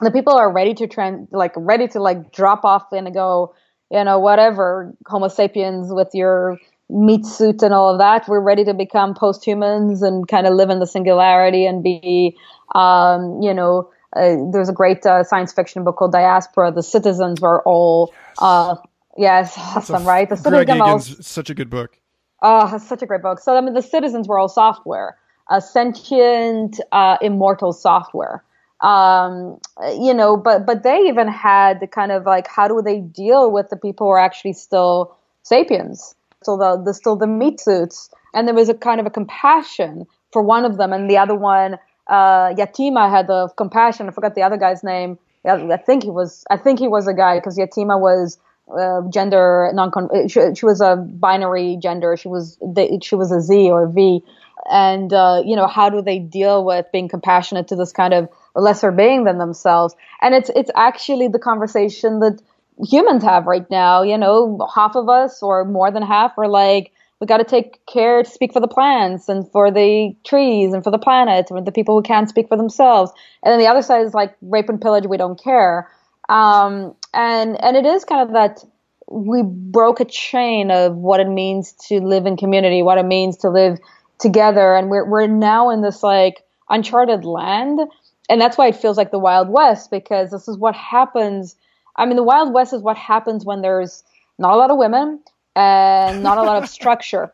the people are ready to trans, like ready to like drop off and go, you know, whatever Homo sapiens with your meat suit and all of that. We're ready to become post-humans and kind of live in the singularity and be, um, you know. Uh, there's a great uh, science fiction book called Diaspora. The citizens were all, uh, yes, awesome, right? The citizens. such a good book. Oh, such a great book. So I mean, the citizens were all software, sentient, uh, immortal software. Um, you know, but but they even had the kind of like, how do they deal with the people who are actually still sapiens? So the, the still the meat suits, and there was a kind of a compassion for one of them, and the other one, uh, Yatima had the compassion. I forgot the other guy's name. I think he was. I think he was a guy because Yatima was uh, gender non she, she, was a binary gender she was she was a z or v and uh, you know how do they deal with being compassionate to this kind of lesser being than themselves and it's it's actually the conversation that humans have right now you know half of us or more than half are like we got to take care to speak for the plants and for the trees and for the planet and for the people who can't speak for themselves. And then the other side is like rape and pillage we don't care. Um, and and it is kind of that we broke a chain of what it means to live in community, what it means to live together, and we're we're now in this like uncharted land, and that's why it feels like the Wild West because this is what happens. I mean, the Wild West is what happens when there's not a lot of women and not a lot of structure.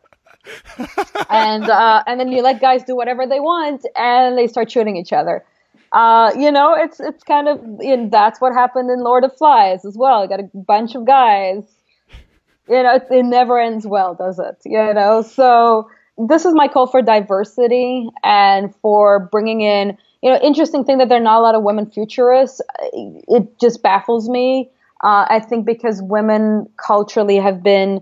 and uh, and then you let guys do whatever they want, and they start shooting each other uh, you know, it's it's kind of and that's what happened in Lord of Flies as well. You got a bunch of guys. You know, it, it never ends well, does it? You know, so this is my call for diversity and for bringing in. You know, interesting thing that there are not a lot of women futurists. It just baffles me. Uh, I think because women culturally have been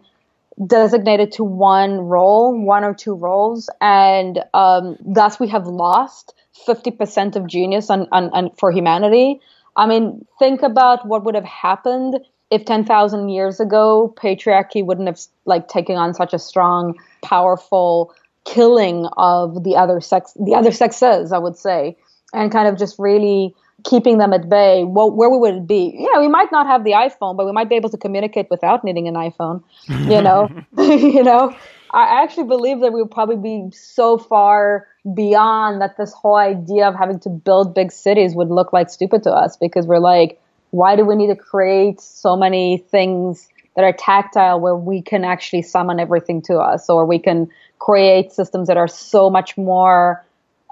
designated to one role, one or two roles, and um, thus we have lost 50% of genius on, on, on, for humanity. I mean, think about what would have happened if 10,000 years ago patriarchy wouldn't have like taken on such a strong, powerful killing of the other sex, the other sexes, I would say, and kind of just really keeping them at bay. Well, where would it be? Yeah, we might not have the iPhone, but we might be able to communicate without needing an iPhone. You know, you know. I actually believe that we would probably be so far beyond that this whole idea of having to build big cities would look like stupid to us because we're like, why do we need to create so many things that are tactile where we can actually summon everything to us or we can create systems that are so much more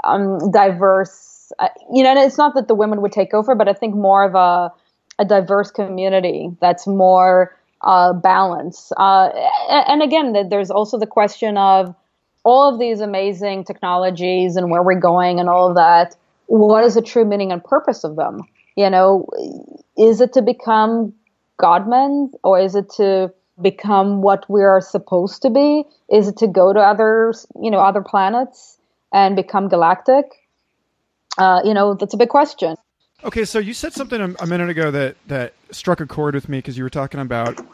um, diverse? Uh, you know, and it's not that the women would take over, but I think more of a, a diverse community that's more uh, balance. Uh, and again, there's also the question of all of these amazing technologies and where we're going and all of that. What is the true meaning and purpose of them? You know, is it to become godmen or is it to become what we are supposed to be? Is it to go to other, you know, other planets and become galactic? Uh, you know, that's a big question. Okay, so you said something a, a minute ago that that struck a chord with me because you were talking about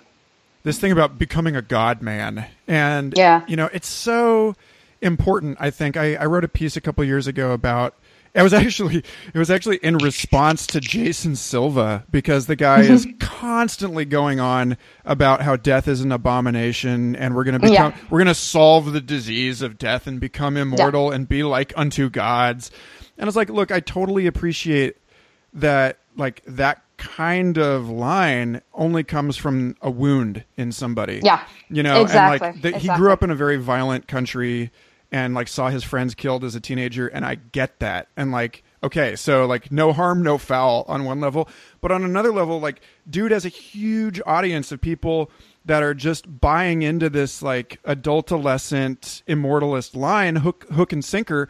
this thing about becoming a god man, and yeah, you know, it's so important. I think I, I wrote a piece a couple years ago about it was actually it was actually in response to Jason Silva because the guy is constantly going on about how death is an abomination and we're going to become yeah. we're going to solve the disease of death and become immortal yeah. and be like unto gods. And I was like, look, I totally appreciate that like that kind of line only comes from a wound in somebody. Yeah. You know, exactly. and like the, exactly. he grew up in a very violent country and like saw his friends killed as a teenager and I get that. And like okay, so like no harm, no foul on one level, but on another level like dude has a huge audience of people that are just buying into this like adultolescent immortalist line hook hook and sinker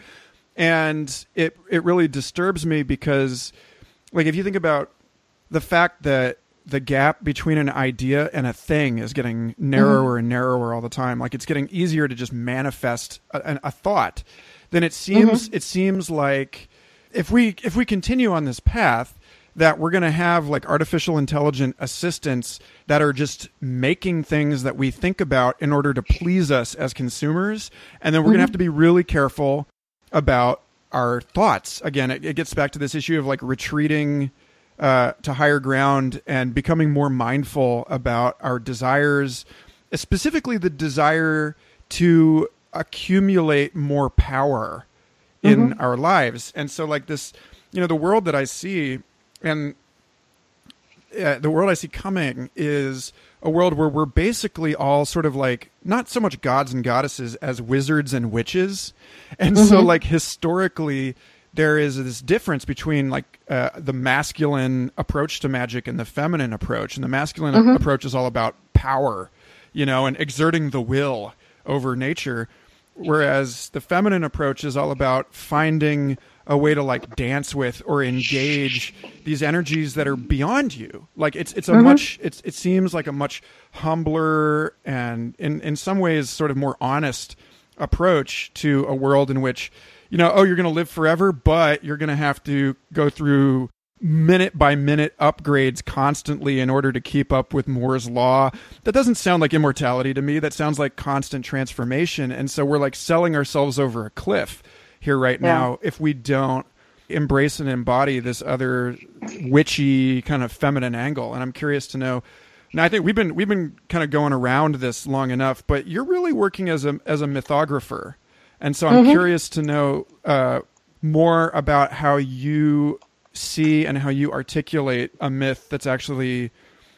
and it it really disturbs me because like if you think about the fact that the gap between an idea and a thing is getting narrower mm-hmm. and narrower all the time. Like it's getting easier to just manifest a, a thought. Then it seems mm-hmm. it seems like if we if we continue on this path, that we're going to have like artificial intelligent assistants that are just making things that we think about in order to please us as consumers, and then we're mm-hmm. going to have to be really careful about our thoughts. Again, it, it gets back to this issue of like retreating uh, to higher ground and becoming more mindful about our desires, specifically the desire to accumulate more power in mm-hmm. our lives. And so, like this, you know, the world that I see and uh, the world I see coming is a world where we're basically all sort of like not so much gods and goddesses as wizards and witches. And mm-hmm. so, like, historically, there is this difference between like uh, the masculine approach to magic and the feminine approach and the masculine mm-hmm. approach is all about power you know and exerting the will over nature whereas the feminine approach is all about finding a way to like dance with or engage these energies that are beyond you like it's it's a mm-hmm. much it's it seems like a much humbler and in in some ways sort of more honest approach to a world in which you know, oh, you're going to live forever, but you're going to have to go through minute by minute upgrades constantly in order to keep up with Moore's law. That doesn't sound like immortality to me. That sounds like constant transformation. And so we're like selling ourselves over a cliff here right yeah. now if we don't embrace and embody this other witchy kind of feminine angle. And I'm curious to know now I think we've been we've been kind of going around this long enough, but you're really working as a as a mythographer. And so I'm mm-hmm. curious to know uh, more about how you see and how you articulate a myth that's actually,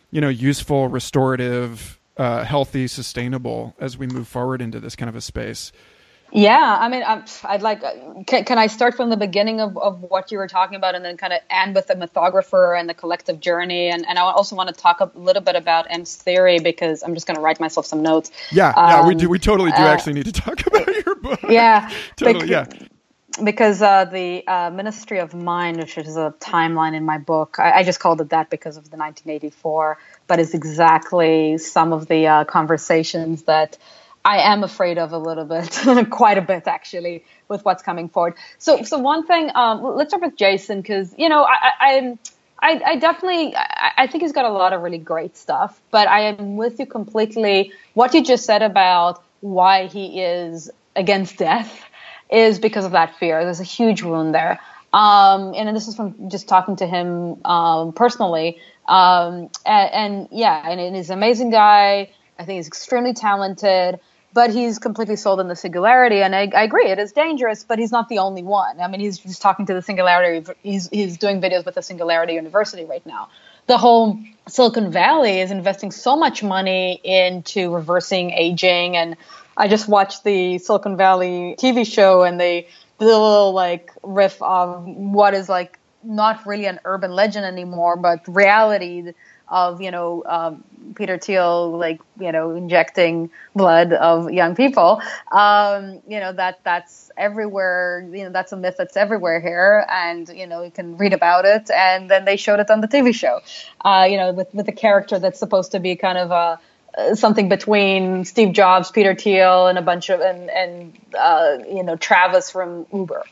you know, useful, restorative, uh, healthy, sustainable as we move forward into this kind of a space. Yeah, I mean, i would like. Can, can, I start from the beginning of, of what you were talking about, and then kind of end with the mythographer and the collective journey, and, and I also want to talk a little bit about M's theory because I'm just going to write myself some notes. Yeah, um, yeah, we um, do. We totally do uh, actually need to talk about your book. Yeah, totally. yeah, because uh, the uh, Ministry of Mind, which is a timeline in my book, I, I, just called it that because of the 1984, but it's exactly some of the uh, conversations that I am afraid of a little bit, quite a bit actually, with what's coming forward. So, so one thing, um, let's start with Jason because you know I, I, I, I definitely, I, I think he's got a lot of really great stuff. But I am with you completely. What you just said about why he is against death is because of that fear. There's a huge wound there. Um, and this is from just talking to him um, personally. Um, and, and, yeah, and he's an amazing guy. I think he's extremely talented but he's completely sold on the singularity and I, I, agree it is dangerous but he's not the only one. I mean he's just talking to the singularity he's, he's doing videos with the singularity university right now. The whole silicon valley is investing so much money into reversing aging and i just watched the silicon valley tv show and they the little like riff of what is like not really an urban legend anymore but reality of you know um, Peter Thiel like you know injecting blood of young people. Um, you know that that's everywhere. You know that's a myth that's everywhere here, and you know you can read about it. And then they showed it on the TV show. Uh, you know with with a character that's supposed to be kind of a uh, something between Steve Jobs, Peter Thiel, and a bunch of and and uh, you know Travis from Uber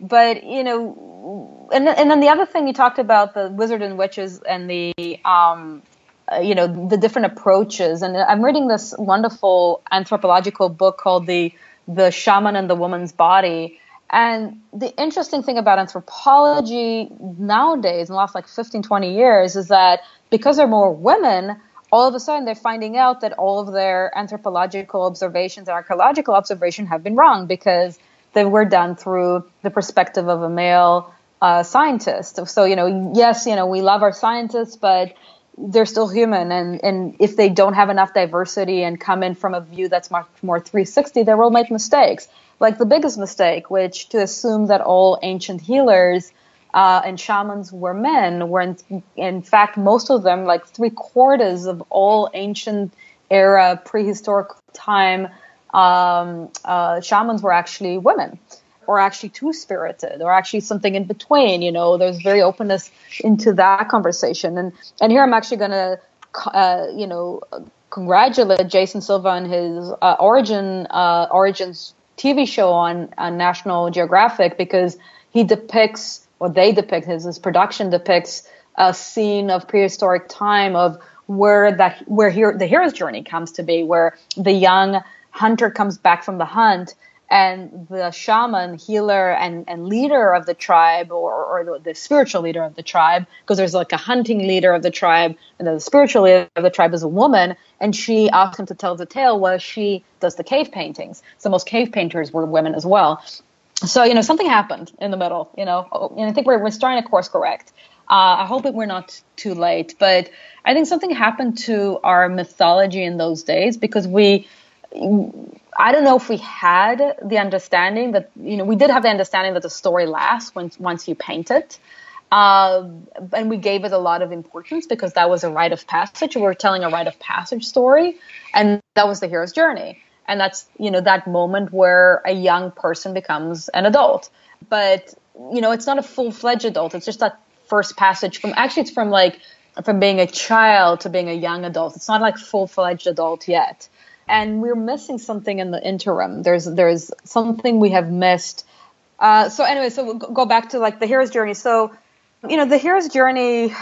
but you know, and and then the other thing you talked about the wizard and witches and the um, uh, you know the different approaches. And I'm reading this wonderful anthropological book called the the shaman and the woman's body. And the interesting thing about anthropology nowadays, in the last like 15, 20 years, is that because there are more women, all of a sudden they're finding out that all of their anthropological observations and archaeological observation have been wrong because they were done through the perspective of a male uh, scientist. So, you know, yes, you know, we love our scientists, but they're still human. And, and if they don't have enough diversity and come in from a view that's much more 360, they will make mistakes. Like the biggest mistake, which to assume that all ancient healers uh, and shamans were men, were in, in fact most of them, like three quarters of all ancient era prehistoric time um, uh, shamans were actually women or actually two spirited or actually something in between you know there's very openness into that conversation. And and here i'm actually going to uh, you know congratulate jason silva on his uh, origin uh, origins tv show on, on national geographic because he depicts or they depict his, his production depicts a scene of prehistoric time of where that where here the hero's journey comes to be where the young hunter comes back from the hunt and the shaman healer and, and leader of the tribe or, or the, the spiritual leader of the tribe because there's like a hunting leader of the tribe and the spiritual leader of the tribe is a woman and she asks him to tell the tale while she does the cave paintings. So most cave painters were women as well. So you know something happened in the middle you know and i think we're, we're starting to course correct. Uh, i hope that we're not too late but i think something happened to our mythology in those days because we I don't know if we had the understanding that you know we did have the understanding that the story lasts once once you paint it, uh, and we gave it a lot of importance because that was a rite of passage. We were telling a rite of passage story, and that was the hero's journey, and that's you know that moment where a young person becomes an adult. But you know it's not a full fledged adult. It's just that first passage from actually it's from like from being a child to being a young adult. It's not like full fledged adult yet and we're missing something in the interim. There's there's something we have missed. Uh, so anyway, so we'll go back to like the hero's journey. So you know the hero's journey.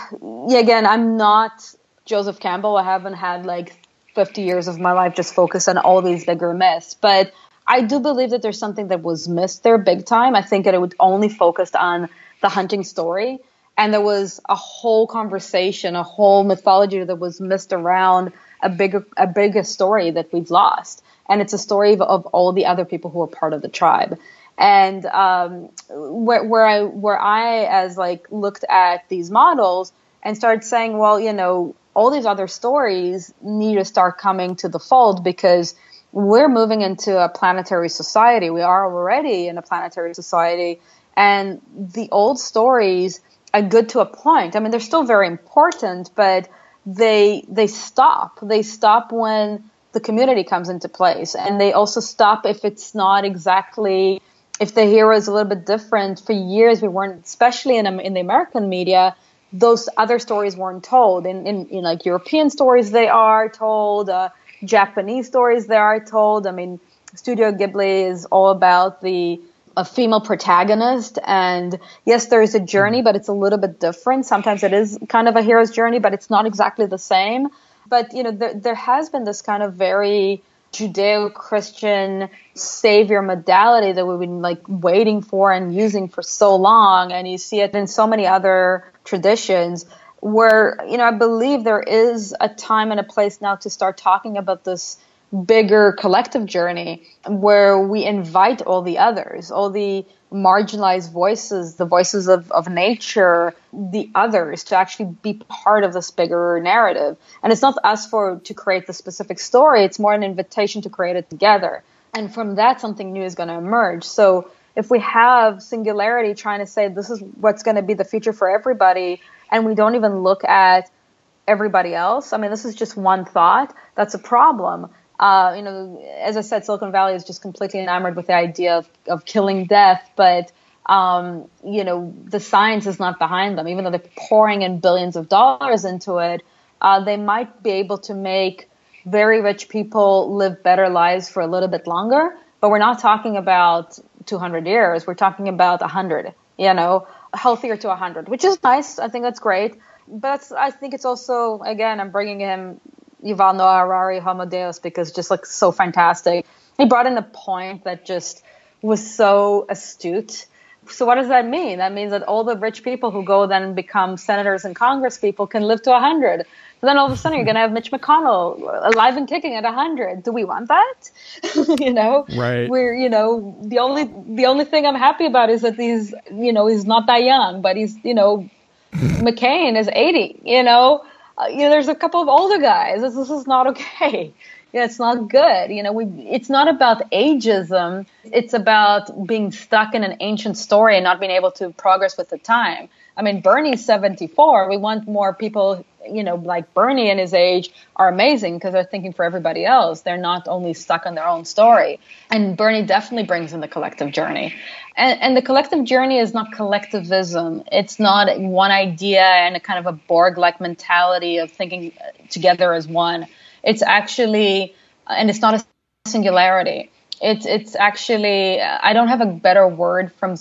Yeah, again, I'm not Joseph Campbell. I haven't had like 50 years of my life just focused on all these bigger myths, but I do believe that there's something that was missed there big time. I think that it would only focused on the hunting story. And there was a whole conversation, a whole mythology that was missed around a bigger a bigger story that we've lost, and it's a story of, of all the other people who are part of the tribe. And um, where, where I where I as like looked at these models and started saying, well, you know, all these other stories need to start coming to the fold because we're moving into a planetary society. We are already in a planetary society, and the old stories are good to a point. I mean, they're still very important, but they they stop. They stop when the community comes into place, and they also stop if it's not exactly if the hero is a little bit different. For years, we weren't, especially in in the American media, those other stories weren't told. In in, in like European stories, they are told. Uh, Japanese stories, they are told. I mean, Studio Ghibli is all about the a female protagonist. And yes there is a journey but it's a little bit different. Sometimes it is kind of a hero's journey but it's not exactly the same. But you know there, there has been this kind of very judeo-christian savior modality that we've been like waiting for and using for so long. And you see it in so many other traditions where you know i believe there is a time and a place now to start talking about this bigger collective journey where we invite all the others, all the marginalized voices, the voices of, of nature, the others to actually be part of this bigger narrative. And it's not us for to create the specific story, it's more an invitation to create it together. And from that something new is going to emerge. So if we have singularity trying to say this is what's going to be the future for everybody and we don't even look at everybody else, I mean this is just one thought, that's a problem uh, you know, as I said, Silicon Valley is just completely enamored with the idea of, of killing death, but um, you know, the science is not behind them. Even though they're pouring in billions of dollars into it, uh, they might be able to make very rich people live better lives for a little bit longer. But we're not talking about 200 years. We're talking about 100. You know, healthier to 100, which is nice. I think that's great. But I think it's also, again, I'm bringing him Yuval Noah Harari because just looks so fantastic. he brought in a point that just was so astute. So what does that mean? That means that all the rich people who go then become senators and congress people can live to 100. So then all of a sudden you're going to have Mitch McConnell alive and kicking at 100. Do we want that? you know, right? We're you know the only the only thing I'm happy about is that he's you know he's not that young, but he's you know McCain is 80. You know, uh, you know there's a couple of older guys. This, this is not okay yeah, it's not good. You know, we, it's not about ageism. It's about being stuck in an ancient story and not being able to progress with the time. I mean, Bernie's 74. We want more people, you know, like Bernie and his age are amazing because they're thinking for everybody else. They're not only stuck on their own story. And Bernie definitely brings in the collective journey. And, and the collective journey is not collectivism. It's not one idea and a kind of a Borg like mentality of thinking together as one it's actually, and it's not a singularity. It's it's actually I don't have a better word from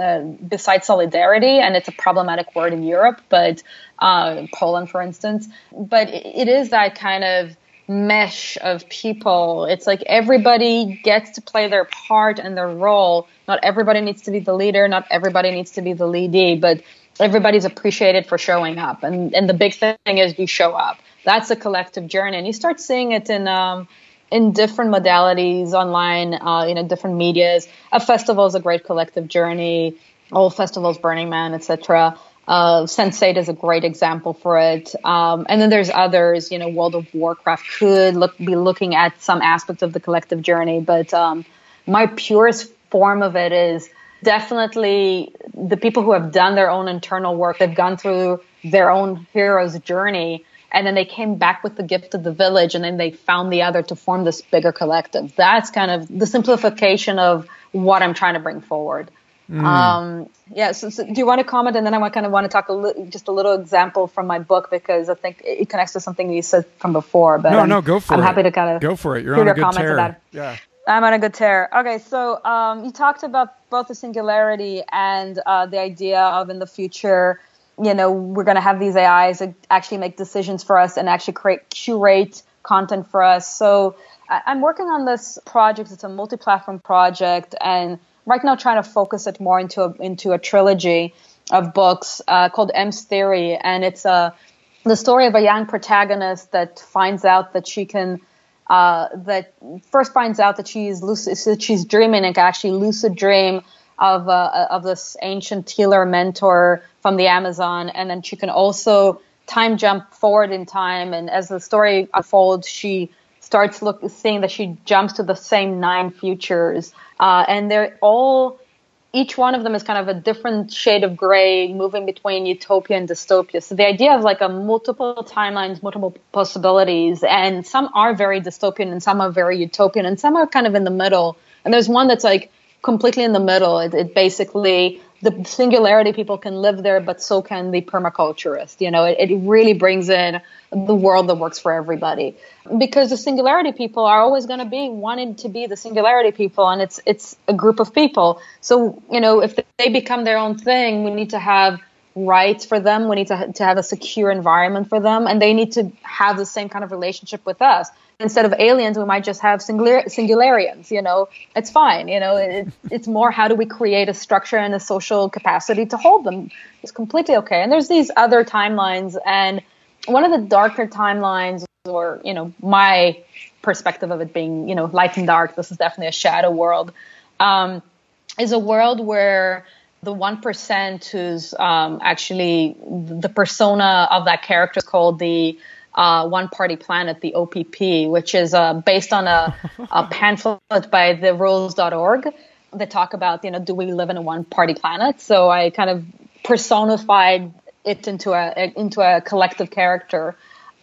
uh, besides solidarity, and it's a problematic word in Europe, but uh, Poland, for instance. But it is that kind of mesh of people. It's like everybody gets to play their part and their role. Not everybody needs to be the leader. Not everybody needs to be the leadee, but everybody's appreciated for showing up. And and the big thing is you show up that's a collective journey, and you start seeing it in um, in different modalities online, uh, you know, different medias. A festival is a great collective journey. All festivals, Burning Man, etc. Uh, Sense8 is a great example for it. Um, and then there's others, you know, World of Warcraft could look, be looking at some aspects of the collective journey, but um, my purest form of it is definitely the people who have done their own internal work. They've gone through their own hero's journey and then they came back with the gift of the village and then they found the other to form this bigger collective. That's kind of the simplification of what i'm trying to bring forward. Mm. um, yeah so, so, do you want to comment? And then i kind of want to talk a li- just a little example from my book because i think it connects to something you said from before but no I'm, no go for I'm it. i'm happy to kind of go for it. You're on a good tear. yeah. I'm on a good tear. Okay, so um, you talked about both the singularity and uh, the idea of in the future you know, we're going to have these AIs actually make decisions for us and actually create curate content for us. So I'm working on this project. It's a multi-platform project, and right now trying to focus it more into a, into a trilogy of books uh, called M's Theory, and it's a the story of a young protagonist that finds out that she can. Uh, that first finds out that she's lucid, that she's dreaming and can actually lucid dream of uh, of this ancient healer mentor from the Amazon, and then she can also time jump forward in time. And as the story unfolds, she starts look seeing that she jumps to the same nine futures, uh, and they're all each one of them is kind of a different shade of gray, moving between utopia and dystopia. So the idea of like a multiple timelines, multiple possibilities, and some are very dystopian and some are very utopian and some are kind of in the middle. And there's one that's like completely in the middle. It, it basically the singularity people can live there, but so can the permaculturist. You know, it, it really brings in the world that works for everybody because the singularity people are always going to be wanting to be the singularity people and it's it's a group of people so you know if they become their own thing we need to have rights for them we need to, to have a secure environment for them and they need to have the same kind of relationship with us instead of aliens, we might just have singular, singularians. You know, it's fine. You know, it, it's more how do we create a structure and a social capacity to hold them. It's completely okay. And there's these other timelines, and one of the darker timelines, or you know, my perspective of it being, you know, light and dark. This is definitely a shadow world. Um, is a world where the one percent who's um, actually the persona of that character is called the uh, One Party Planet, the OPP, which is uh, based on a, a pamphlet by the rules.org that talk about, you know, do we live in a one party planet? So I kind of personified it into a into a collective character,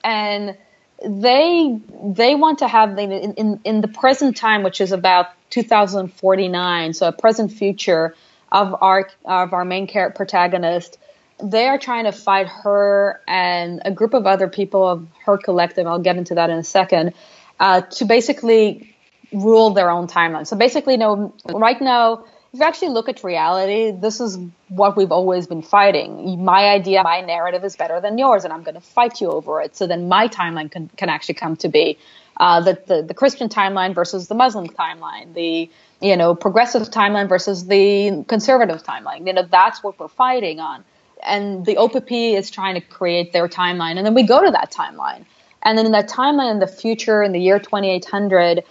and they they want to have in in, in the present time, which is about 2049, so a present future of our of our main character protagonist they are trying to fight her and a group of other people of her collective. I'll get into that in a second. Uh, to basically rule their own timeline. So basically, you know, right now, if you actually look at reality, this is what we've always been fighting. My idea, my narrative is better than yours, and I'm going to fight you over it. So then my timeline can, can actually come to be. uh, the, the, the Christian timeline versus the Muslim timeline, the you know progressive timeline versus the conservative timeline. You know that's what we're fighting on, and the OPP is trying to create their timeline, and then we go to that timeline, and then in that timeline in the future, in the year 2800.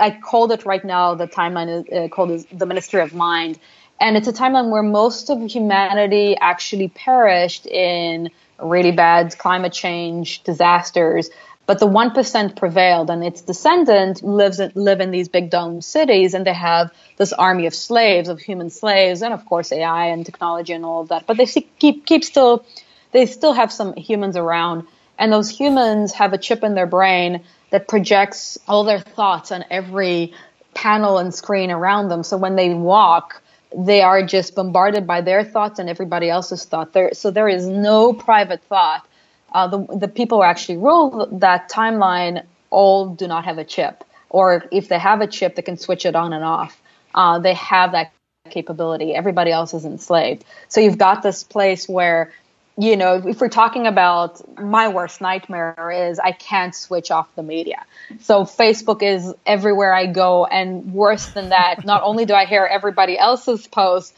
I called it right now. The timeline is uh, called is the Ministry of Mind, and it's a timeline where most of humanity actually perished in really bad climate change disasters but the 1% prevailed and its descendant lives live in these big dome cities and they have this army of slaves of human slaves and of course ai and technology and all of that. But they keep keep still they still have some humans around. And those humans have a chip in their brain that projects all their thoughts on every panel and screen around them. So when they walk they are just bombarded by their thoughts and everybody else's thought. There so there is no private thought uh, the, the people who actually rule that timeline all do not have a chip. Or if they have a chip, they can switch it on and off. Uh, they have that capability. Everybody else is enslaved. So you've got this place where, you know, if we're talking about my worst nightmare is I can't switch off the media. So Facebook is everywhere I go. And worse than that, not only do I hear everybody else's posts,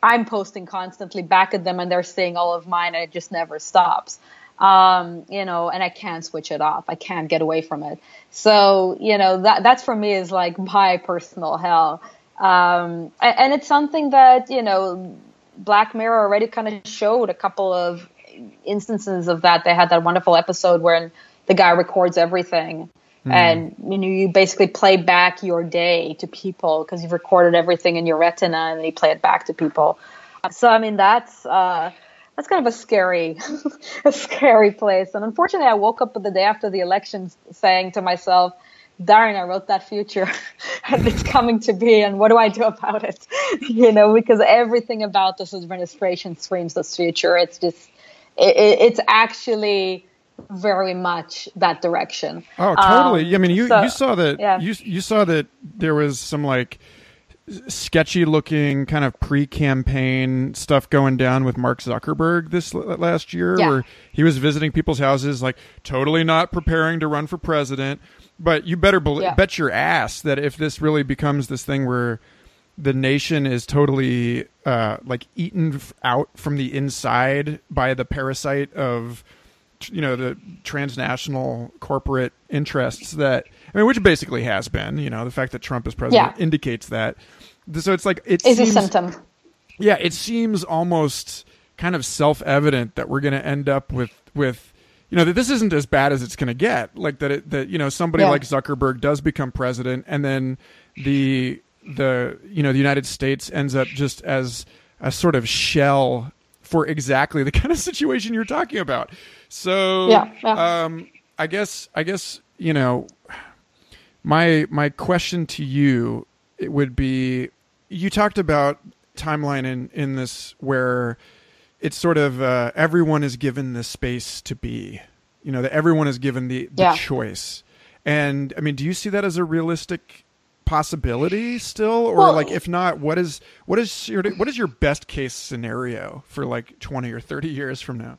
I'm posting constantly back at them and they're seeing all of mine and it just never stops um, you know, and I can't switch it off. I can't get away from it. So, you know, that that's for me is like my personal hell. Um, and, and it's something that, you know, Black Mirror already kind of showed a couple of instances of that. They had that wonderful episode where the guy records everything. Mm. And you know, you basically play back your day to people because you've recorded everything in your retina, and then you play it back to people. So I mean, that's uh, that's kind of a scary, a scary place. And unfortunately, I woke up the day after the election saying to myself, darn, I wrote that future and it's coming to be. And what do I do about it? You know, because everything about this administration screams this future. It's just, it, it's actually very much that direction. Oh, totally. Um, I mean, you, so, you saw that, yeah. you, you saw that there was some like, sketchy looking kind of pre-campaign stuff going down with Mark Zuckerberg this last year yeah. where he was visiting people's houses like totally not preparing to run for president but you better be- yeah. bet your ass that if this really becomes this thing where the nation is totally uh, like eaten out from the inside by the parasite of you know the transnational corporate interests that I mean, which basically has been. You know, the fact that Trump is president yeah. indicates that. So it's like it is seems, a symptom. Yeah, it seems almost kind of self-evident that we're going to end up with with you know that this isn't as bad as it's going to get. Like that it, that you know somebody yeah. like Zuckerberg does become president, and then the the you know the United States ends up just as a sort of shell for exactly the kind of situation you're talking about. So yeah, yeah. Um, I guess I guess you know my my question to you it would be you talked about timeline in in this where it's sort of uh, everyone is given the space to be you know that everyone is given the, the yeah. choice and i mean do you see that as a realistic possibility still or well, like if not what is what is your what is your best case scenario for like 20 or 30 years from now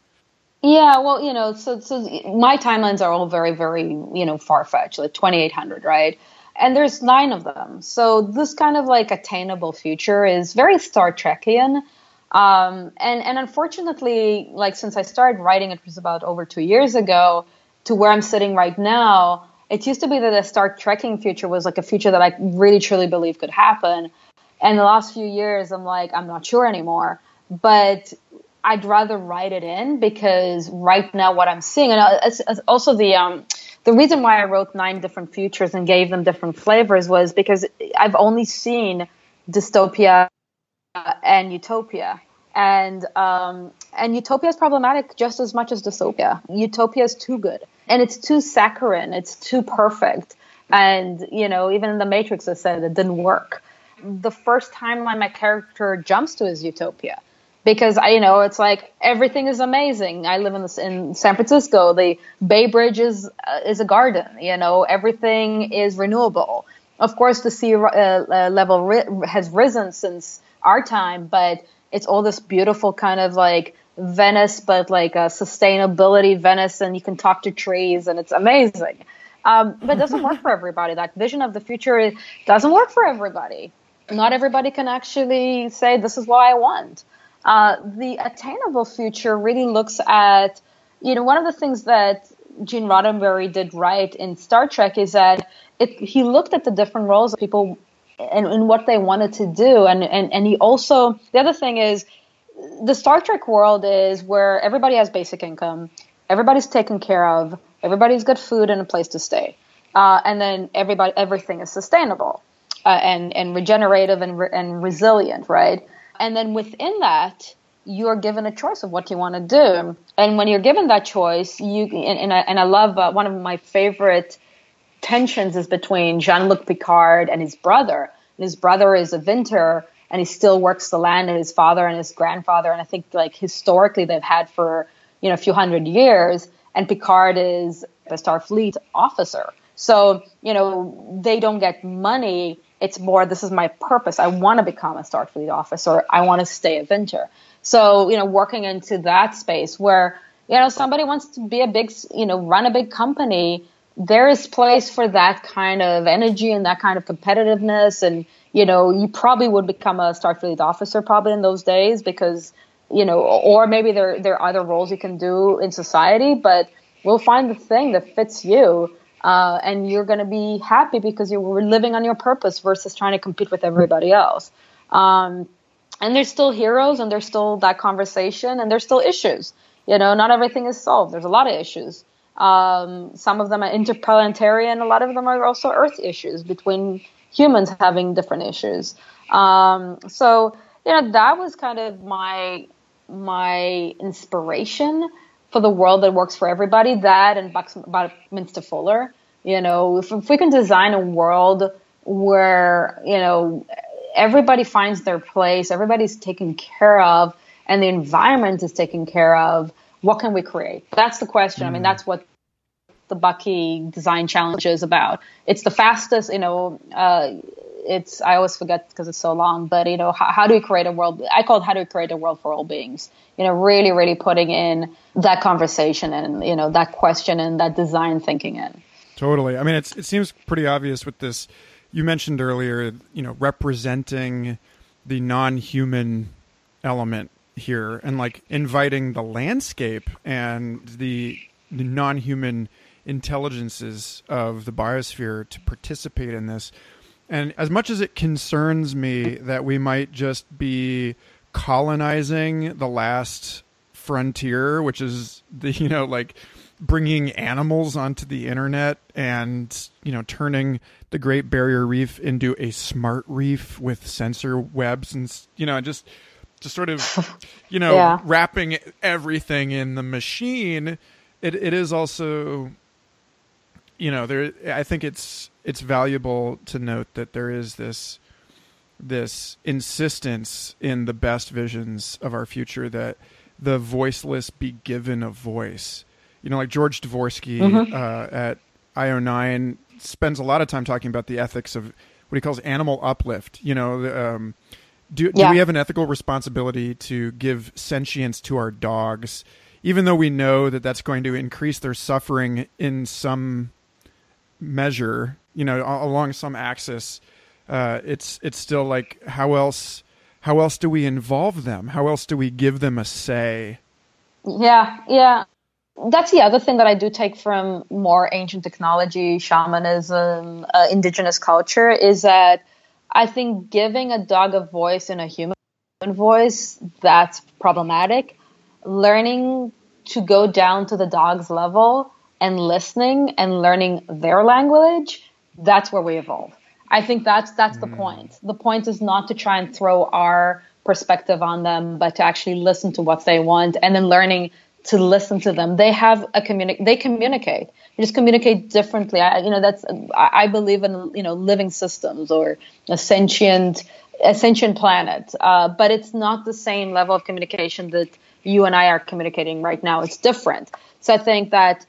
yeah, well, you know, so so my timelines are all very, very, you know, far fetched, like 2800, right? And there's nine of them. So this kind of like attainable future is very Star Trekian. Um, and and unfortunately, like since I started writing, it was about over two years ago, to where I'm sitting right now. It used to be that a Star Trekking future was like a future that I really truly believe could happen. And the last few years, I'm like, I'm not sure anymore. But I'd rather write it in because right now what I'm seeing, and uh, also the um, the reason why I wrote nine different futures and gave them different flavors was because I've only seen dystopia and utopia, and um, and utopia is problematic just as much as dystopia. Utopia is too good, and it's too saccharine, it's too perfect, and you know even in the Matrix, I said it didn't work. The first timeline my character jumps to is utopia because I, you know, it's like everything is amazing. I live in in San Francisco. The Bay Bridge is uh, is a garden. You know, everything is renewable. Of course, the sea uh, uh, level ri- has risen since our time, but it's all this beautiful kind of like Venice, but like a sustainability Venice, and you can talk to trees, and it's amazing. Um, but it doesn't work for everybody. That vision of the future doesn't work for everybody. Not everybody can actually say, this is what I want. Uh, the attainable future really looks at, you know, one of the things that Gene Roddenberry did right in Star Trek is that it, he looked at the different roles of people and, and what they wanted to do. And, and, and he also, the other thing is, the Star Trek world is where everybody has basic income, everybody's taken care of, everybody's got food and a place to stay, uh, and then everybody everything is sustainable uh, and and regenerative and re- and resilient, right? And then within that, you're given a choice of what you want to do. And when you're given that choice, you and, and I, and I love uh, one of my favorite tensions is between Jean-Luc Picard and his brother. And his brother is a vintner and he still works the land and his father and his grandfather and I think like historically they've had for you know a few hundred years and Picard is a Starfleet officer. So, you know, they don't get money. It's more, this is my purpose. I want to become a Starfleet officer. I want to stay a Venture. So, you know, working into that space where, you know, somebody wants to be a big, you know, run a big company, there is place for that kind of energy and that kind of competitiveness. And, you know, you probably would become a Starfleet officer probably in those days because, you know, or maybe there, there are other roles you can do in society, but we'll find the thing that fits you. Uh, and you're going to be happy because you're living on your purpose versus trying to compete with everybody else. Um, and there's still heroes and there's still that conversation and there's still issues. You know, not everything is solved. There's a lot of issues. Um, some of them are interplanetary, and a lot of them are also Earth issues between humans having different issues. Um, so you know that was kind of my my inspiration for the world that works for everybody. That and Buckminster Fuller. You know, if, if we can design a world where you know everybody finds their place, everybody's taken care of, and the environment is taken care of what can we create? That's the question. Mm. I mean, mm. that's what the Bucky Design Challenge is about. It's the fastest, you know. Uh, it's I always forget because it's so long, but you know, how, how do we create a world? I call it how do we create a world for all beings? You know, really, really putting in that conversation and you know that question and that design thinking in. Totally. I mean, it's it seems pretty obvious with this. You mentioned earlier, you know, representing the non-human element here and like inviting the landscape and the, the non-human intelligences of the biosphere to participate in this. And as much as it concerns me that we might just be colonizing the last frontier, which is the, you know, like bringing animals onto the internet and, you know, turning the Great Barrier Reef into a smart reef with sensor webs and, you know, just to sort of, you know, yeah. wrapping everything in the machine, it, it is also, you know, there. I think it's it's valuable to note that there is this this insistence in the best visions of our future that the voiceless be given a voice. You know, like George Dvorsky mm-hmm. uh, at IO9 spends a lot of time talking about the ethics of what he calls animal uplift. You know, um, do, do we have an ethical responsibility to give sentience to our dogs, even though we know that that's going to increase their suffering in some measure, you know, along some axis? Uh, it's it's still like how else how else do we involve them? How else do we give them a say? Yeah, yeah. That's the other thing that I do take from more ancient technology, shamanism, uh, indigenous culture is that I think giving a dog a voice in a human voice, that's problematic. Learning to go down to the dog's level and listening and learning their language, that's where we evolve. I think that's that's mm. the point. The point is not to try and throw our perspective on them, but to actually listen to what they want and then learning to listen to them. They have a communi- they communicate. They just communicate differently. I, you know, that's I, I believe in you know living systems or a sentient a sentient planet, uh, but it's not the same level of communication that you and I are communicating right now. It's different. So I think that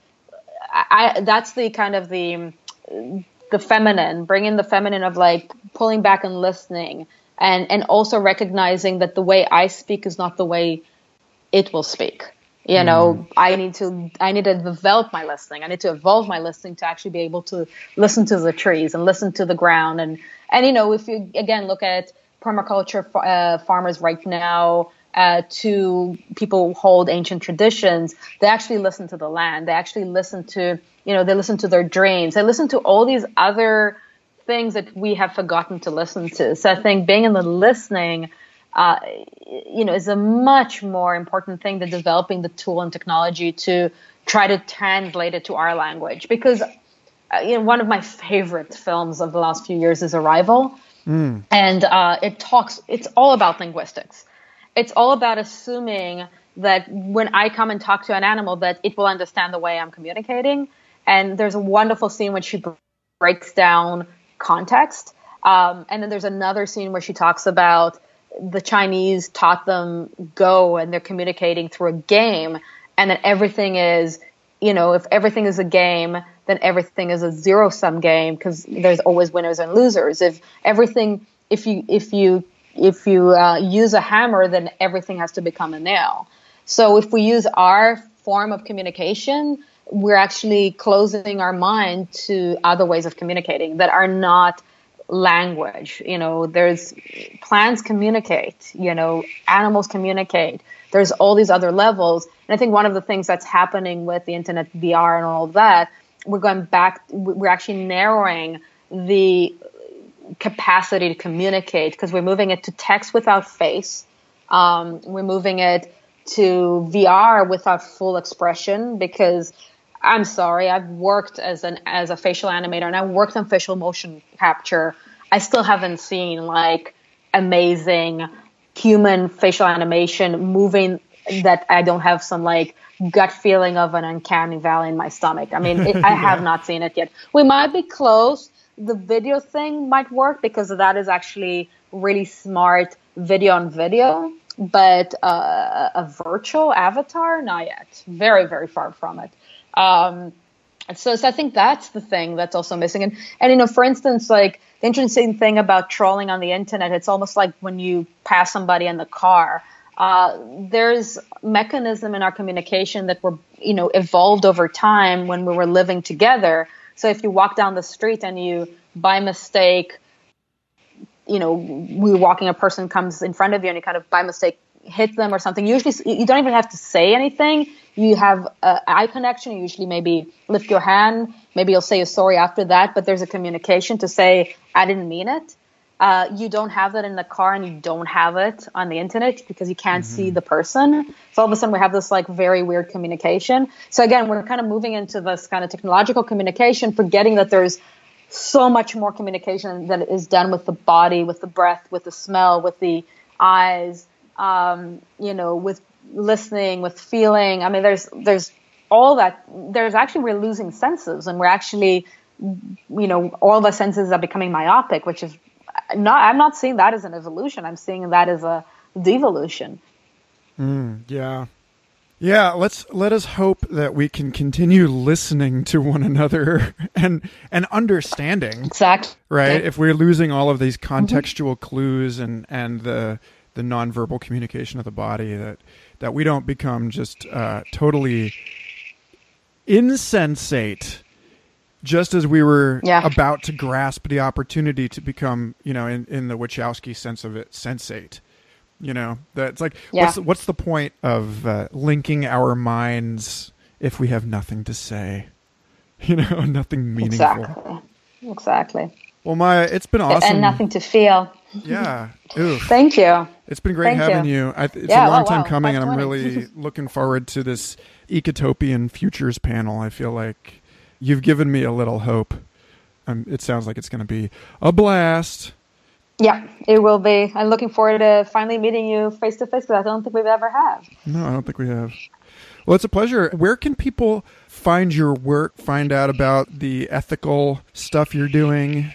I, that's the kind of the the feminine, bringing the feminine of like pulling back and listening, and and also recognizing that the way I speak is not the way it will speak You know, mm. I need to I need to develop my listening. I need to evolve my listening to actually be able to listen to the trees and listen to the ground. And and you know, if you again look at permaculture uh, farmers right now, uh, to people who hold ancient traditions, they actually listen to the land. They actually listen to you know they listen to their dreams. They listen to all these other things that we have forgotten to listen to. So I think being in the listening uh, you know, is a much more important thing than developing the tool and technology to try to translate it to our language. Because, uh, you know, one of my favorite films of the last few years is Arrival. Mm. And uh, it talks, it's all about linguistics. It's all about assuming that when I come and talk to an animal, that it will understand the way I'm communicating. And there's a wonderful scene when she breaks down context. Um, and then there's another scene where she talks about the Chinese taught them Go and they're communicating through a game, and that everything is, you know, if everything is a game, then everything is a zero sum game because there's always winners and losers. If everything, if you if you if you uh, use a hammer, then everything has to become a nail. So if we use our form of communication, we're actually closing our mind to other ways of communicating that are not language. You know, there's plants communicate, you know, animals communicate. There's all these other levels. And I think one of the things that's happening with the internet VR and all that, we're going back, we're actually narrowing the capacity to communicate because we're moving it to text without face. Um, we're moving it to VR without full expression because I'm sorry, I've worked as an as a facial animator and I worked on facial motion capture. I still haven't seen like amazing human facial animation moving that I don't have some like gut feeling of an uncanny valley in my stomach. I mean, it, I have not seen it yet. We might be close. The video thing might work because that is actually really smart video on video, but uh, a virtual avatar, not yet. Very, very far from it. Um, so, so I think that's the thing that's also missing. And, and, you know, for instance, like the interesting thing about trolling on the internet, it's almost like when you pass somebody in the car. Uh, there's mechanism in our communication that were, you know, evolved over time when we were living together. So if you walk down the street and you, by mistake, you know, we're walking, a person comes in front of you and you kind of by mistake hit them or something. Usually, you don't even have to say anything. You have uh, eye connection. You usually maybe lift your hand. Maybe you'll say a sorry after that, but there's a communication to say, I didn't mean it. Uh, you don't have that in the car and you don't have it on the internet because you can't mm-hmm. see the person. So all of a sudden we have this like very weird communication. So again, we're kind of moving into this kind of technological communication, forgetting that there's so much more communication that is done with the body, with the breath, with the smell, with the eyes, um, you know, with listening, with feeling. I mean, there's there's all that. There's actually we're losing senses, and we're actually, you know, all the senses are becoming myopic, which is not. I'm not seeing that as an evolution. I'm seeing that as a devolution. Mm, yeah. Yeah, let's let us hope that we can continue listening to one another and and understanding. Exactly. Right? If we're losing all of these contextual mm-hmm. clues and and the the nonverbal communication of the body that that we don't become just uh, totally insensate just as we were yeah. about to grasp the opportunity to become you know in, in the wachowski sense of it sensate you know that's like yeah. what's what's the point of uh, linking our minds if we have nothing to say you know nothing meaningful exactly exactly well maya it's been awesome and nothing to feel yeah. Oof. Thank you. It's been great Thank having you. you. I, it's yeah, a long oh, time wow. coming, and I'm really looking forward to this Ecotopian Futures panel. I feel like you've given me a little hope. Um, it sounds like it's going to be a blast. Yeah, it will be. I'm looking forward to finally meeting you face to face because I don't think we've ever have. No, I don't think we have. Well, it's a pleasure. Where can people find your work, find out about the ethical stuff you're doing?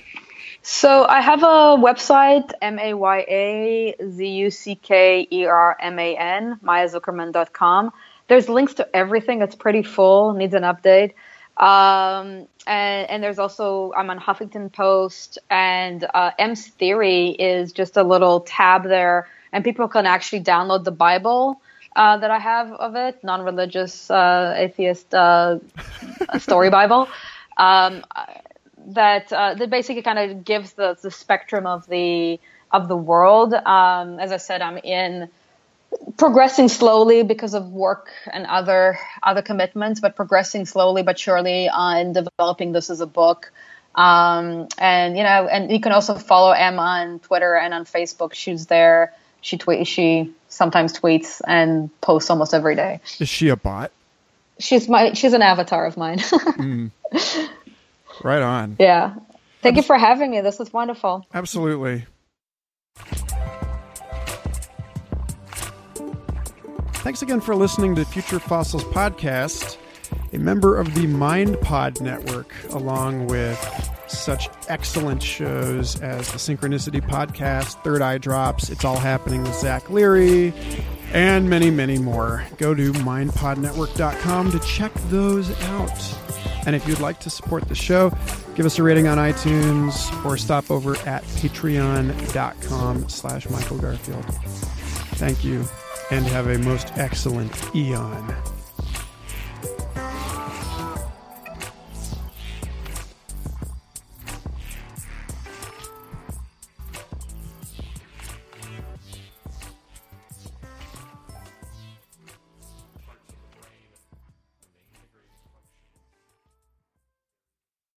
So I have a website, M A Y A Z U C K E R M A N, mayazuckerman.com. There's links to everything. It's pretty full, needs an update. Um, and, and, there's also, I'm on Huffington Post, and uh, M's Theory is just a little tab there, and people can actually download the Bible uh, that I have of it, non-religious uh, atheist uh, story Bible, um, that uh, that basically kind of gives the the spectrum of the of the world. Um, as I said, I'm in progressing slowly because of work and other other commitments, but progressing slowly but surely on developing this as a book. Um, and you know, and you can also follow Emma on Twitter and on Facebook. She's there. She tweet. She sometimes tweets and posts almost every day. Is she a bot? She's my. She's an avatar of mine. mm. Right on. Yeah. Thank you for having me. This was wonderful. Absolutely. Thanks again for listening to Future Fossils Podcast a member of the MindPod network, along with such excellent shows as the Synchronicity Podcast, Third Eye Drops, It's All Happening with Zach Leary, and many, many more. Go to mindpodnetwork.com to check those out. And if you'd like to support the show, give us a rating on iTunes or stop over at patreon.com slash Michael Garfield. Thank you and have a most excellent eon.